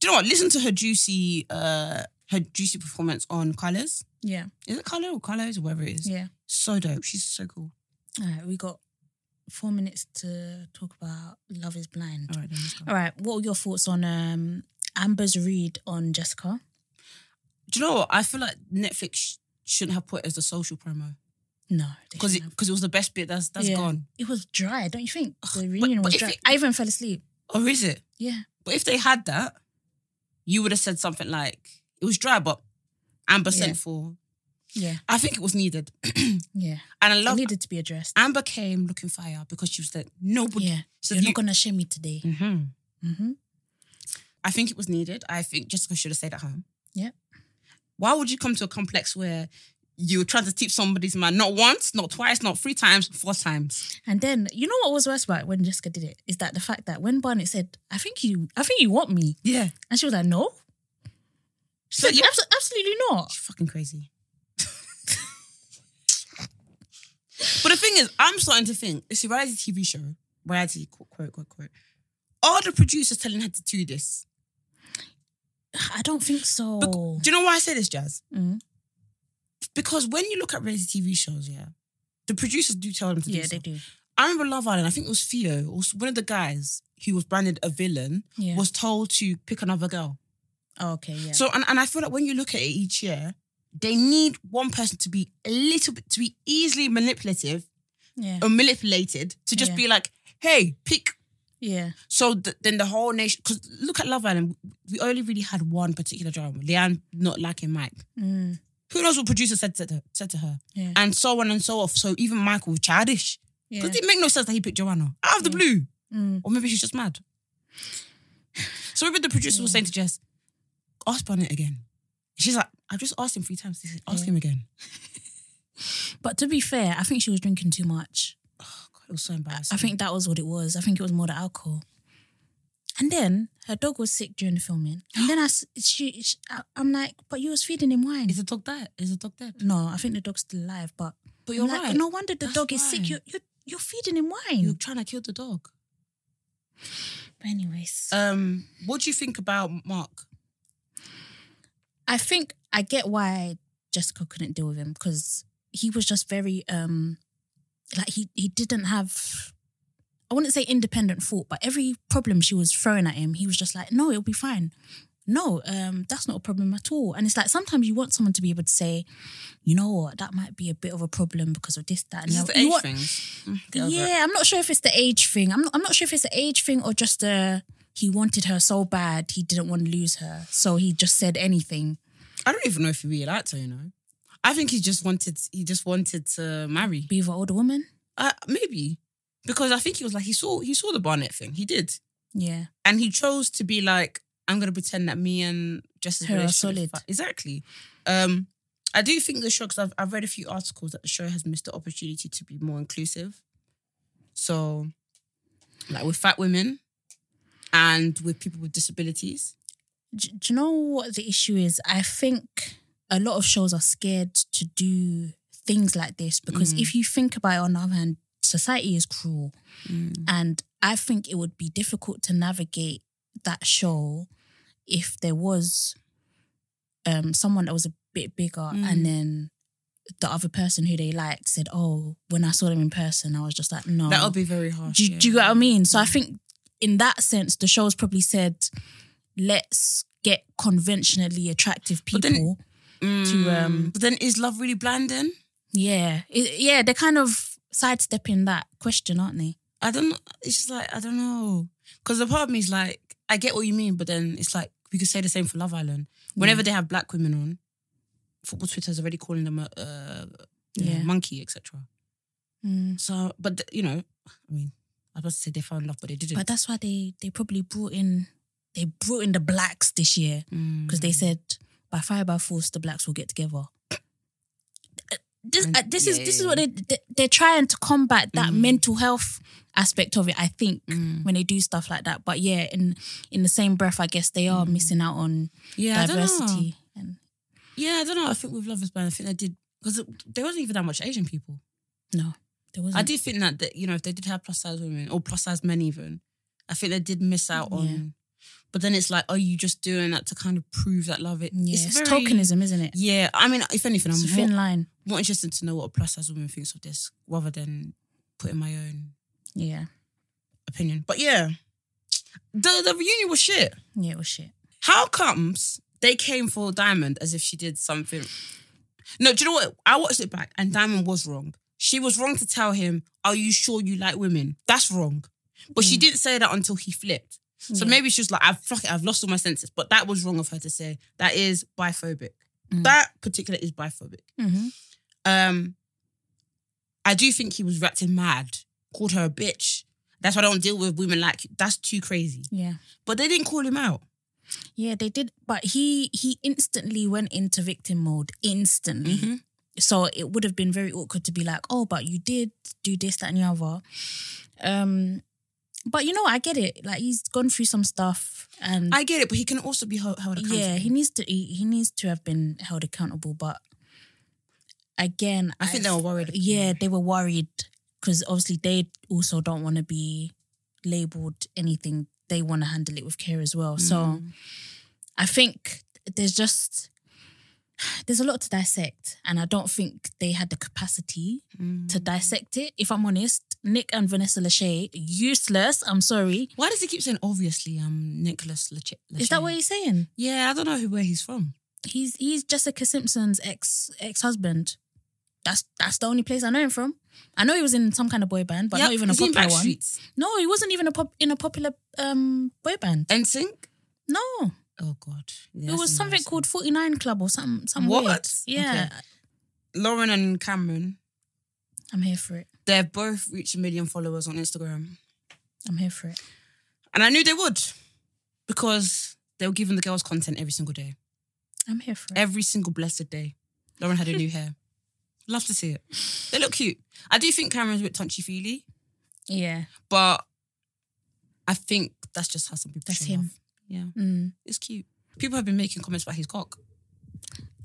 Do you know what? Listen to her juicy, uh, her juicy performance on Colors. Yeah, Is it Color or Colors or whatever it is? yeah. So dope. She's so cool. All right, we got four minutes to talk about Love is Blind. All right. All right. what were your thoughts on um, Amber's read on Jessica? Do you know what? I feel like Netflix sh- shouldn't have put it as a social promo No, because it because it was the best bit. That's that's Yeah. gone. it was dry, don't you think? The reunion but was dry. it- I even fell asleep. Or is it? Yeah, But if they had that, you would have said something like it was dry, but Amber Yeah. sent for. Yeah. I think it was needed, Yeah. and I It needed to be addressed. Amber came looking fire because she was like nobody. Yeah. So You're you- not gonna shame me today. hmm Mm-hmm. I think it was needed. I think Jessica should have stayed at home. Yeah. Why would you come to a complex where you're trying to teach somebody's man not once, not twice, not three times, four times? And then you know what was worse about when Jessica did it is that the fact that when Barnett said, "I think you, I think you want me," Yeah. and she was like, "No." So you- absolutely not. She's fucking crazy. But the thing is, I'm starting to think it's a reality TV show. Reality quote quote quote quote. Are the producers telling her to do this? I don't think so. Bec- do you know why I say this, Jas? Mm. Because when you look at reality TV shows, yeah, the producers do tell them to do yeah, so. they do. I remember Love Island. I think it was Theo, or one of the guys who was branded a villain, Yeah. was told to pick another girl. Oh, okay. Yeah. So, and, and I feel like when you look at it each year, they need one person to be a little bit to be easily manipulative yeah. or manipulated to just Yeah. be like, hey, pick. yeah. So th- then the whole nation, because look at Love Island, we only really had one particular drama, Leanne not liking Mike. Mm. Who knows what producer said to, said to her, Yeah. and so on and so forth. So even Michael was childish Yeah. it make no sense that he picked Joanna out of the blue. Mm. Or maybe she's just mad. So maybe the producer was saying to Jess, ask Barnett again. She's like, I've just asked him three times. Said, ask Yeah. him again. But to be fair, I think she was drinking too much. Oh, God, it was so embarrassing. I think that was what it was. I think it was more the alcohol. And then her dog was sick during the filming. And then I, she, she I- I'm like, but you was feeding him wine. Is the dog dead? Is the dog dead? no, I think the dog's still alive. But, But you're like, right. no wonder the That's dog is sick. You're, you're, you're feeding him wine. You're trying to kill the dog. but anyways, Um, what do you think about Mark? I think I get why Jessica couldn't deal with him because he was just very um like he he didn't have I wouldn't say independent thought, but every problem she was throwing at him, he was just like, no, it'll be fine. No, um, that's not a problem at all. And it's like sometimes you want someone to be able to say, you know what, that might be a bit of a problem because of this, that, and the other." age want- things? Mm, get over it. yeah, I'm not sure if it's the age thing. I'm not, I'm not sure if it's the age thing or just uh he wanted her so bad he didn't want to lose her, so he just said anything. I don't even know if he really liked her, you know. I think he just wanted he just wanted to marry. Be with an older woman. Uh, maybe. Because I think he was like he saw he saw the Barnett thing. He did. Yeah. And he chose to be like, I'm gonna pretend that me and Jess's Her are solid. Exactly. Um, I do think the show because I've I've read a few articles that the show has missed the opportunity to be more inclusive. So, like with fat women and with people with disabilities. do, do you know what the issue is? I think a lot of shows are scared to do things like this because Mm. if you think about it on the other hand, society is cruel. And I think it would be difficult to navigate that show if there was um, someone that was a bit bigger Mm. and then the other person who they liked said, Oh, when I saw them in person, I was just like, no. That would be very harsh. Do, you- yeah. do you get what I mean? So I think in that sense, the show's probably said, let's get conventionally attractive But then- people. to, um, But then is love really blinding? yeah, It- yeah, they're kind of sidestepping that question, aren't they? I don't know. It's just like I don't know. Because the part of me is like, I get what you mean, but then it's like we could say the same for Love Island. Whenever they have black women on, football Twitter is already calling them a, know, Yeah. monkey, etc. Mm. So, but you know, I mean, I was about to say they fell in love, but they didn't. But that's why they they probably brought in they brought in the blacks this year Mm. because they said by fire by force the blacks will get together. This, And- uh, this is this yeah, is what they, they they're trying to combat that Mm. mental health aspect of it. I think Mm. when they do stuff like that. But yeah, in in the same breath, I guess they are missing out on yeah, I don't know. diversity. And Yeah, I don't know. I think with Love is Blind, I think they did because there wasn't even that much Asian people. no, there wasn't. I do think that, that you know if they did have plus size women or plus size men even, I think they did miss out on. Yeah. But then it's like, are you just doing that to kind of prove that love? It Yeah, it's, very- tokenism, isn't it? Yeah, I mean, if anything, It's a I'm thin more, line. more interested to know what a plus size woman thinks of this rather than putting my own Yeah, opinion. But yeah, the the reunion was shit. yeah, it was shit. How comes they came for Diamond as if she did something? No, do you know what? I watched it back and Diamond was wrong. She was wrong to tell him, Are you sure you like women? That's wrong. But she didn't say that until he flipped. So Yeah. maybe she was like, I've fuck it, I've lost all my senses. But that was wrong of her to say. That is biphobic. Mm. That particular is biphobic. Mm-hmm. Um, I do think he was acting mad, called her a bitch. That's why I don't deal with women like you. That's too crazy. Yeah. But they didn't call him out. Yeah, they did, but he he instantly went into victim mode. Instantly. Mhm. So it would have been very awkward to be like, oh, but you did do this, that, and the other. Um, but you know, I get it. Like he's gone through some stuff, and I get it, but he can also be held, held accountable. yeah, he needs to he, he needs to have been held accountable. But again, I think they were worried. Yeah, they were worried because obviously they also don't want to be labeled anything. They want to handle it with care as well. So Mm. I think there's just there's a lot to dissect, and I don't think they had the capacity Mm. to dissect it. If I'm honest, Nick and Vanessa Lachey useless. I'm sorry. Why does he keep saying obviously? Um, Nicholas Lachey. Is that what he's saying? Yeah, I don't know who where he's from. He's he's Jessica Simpson's ex ex husband. That's that's the only place I know him from. I know he was in some kind of boy band, but Yep, not even a he's popular one. Backstreets. No, he wasn't even a pop in a popular um boy band. NSYNC. No, Oh God, Yeah, it was something called Forty Nine Club or something. Some What? weird. Yeah, Lauren and Cameron. I'm here for it. They've both reached a million followers on Instagram, I'm here for it. and I knew they would because they were giving the girls content every single day, I'm here for it. every single blessed day. Lauren had a new hair. Love to see it. They look cute. I do think Cameron's a bit touchy feely, Yeah, but I think that's just how some people. That's show him. love. Yeah, mm. it's cute. People have been making comments about his cock,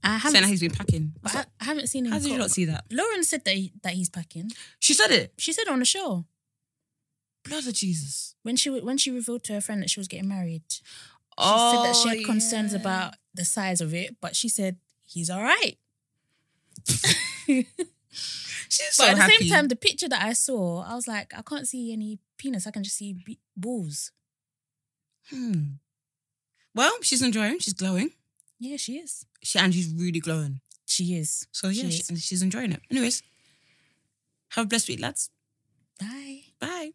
I saying haven't. that he's been packing. but I, I haven't seen him. How did you not see that? Lauren said that he, that he's packing. She said it. She said it on the show Blood of Jesus. when she when she revealed to her friend that she was getting married. She oh, said that she had concerns yeah. about the size of it, but she said he's all right. She's But so at the happy. same time, the picture that I saw, I was like, I can't see any penis. I can just see be- balls. Hmm. Well, she's enjoying. She's glowing. Yeah, she is. She and she's really glowing. She is. So yeah, She she- is. and she's enjoying it. Anyways, have a blessed week, lads. Bye. Bye.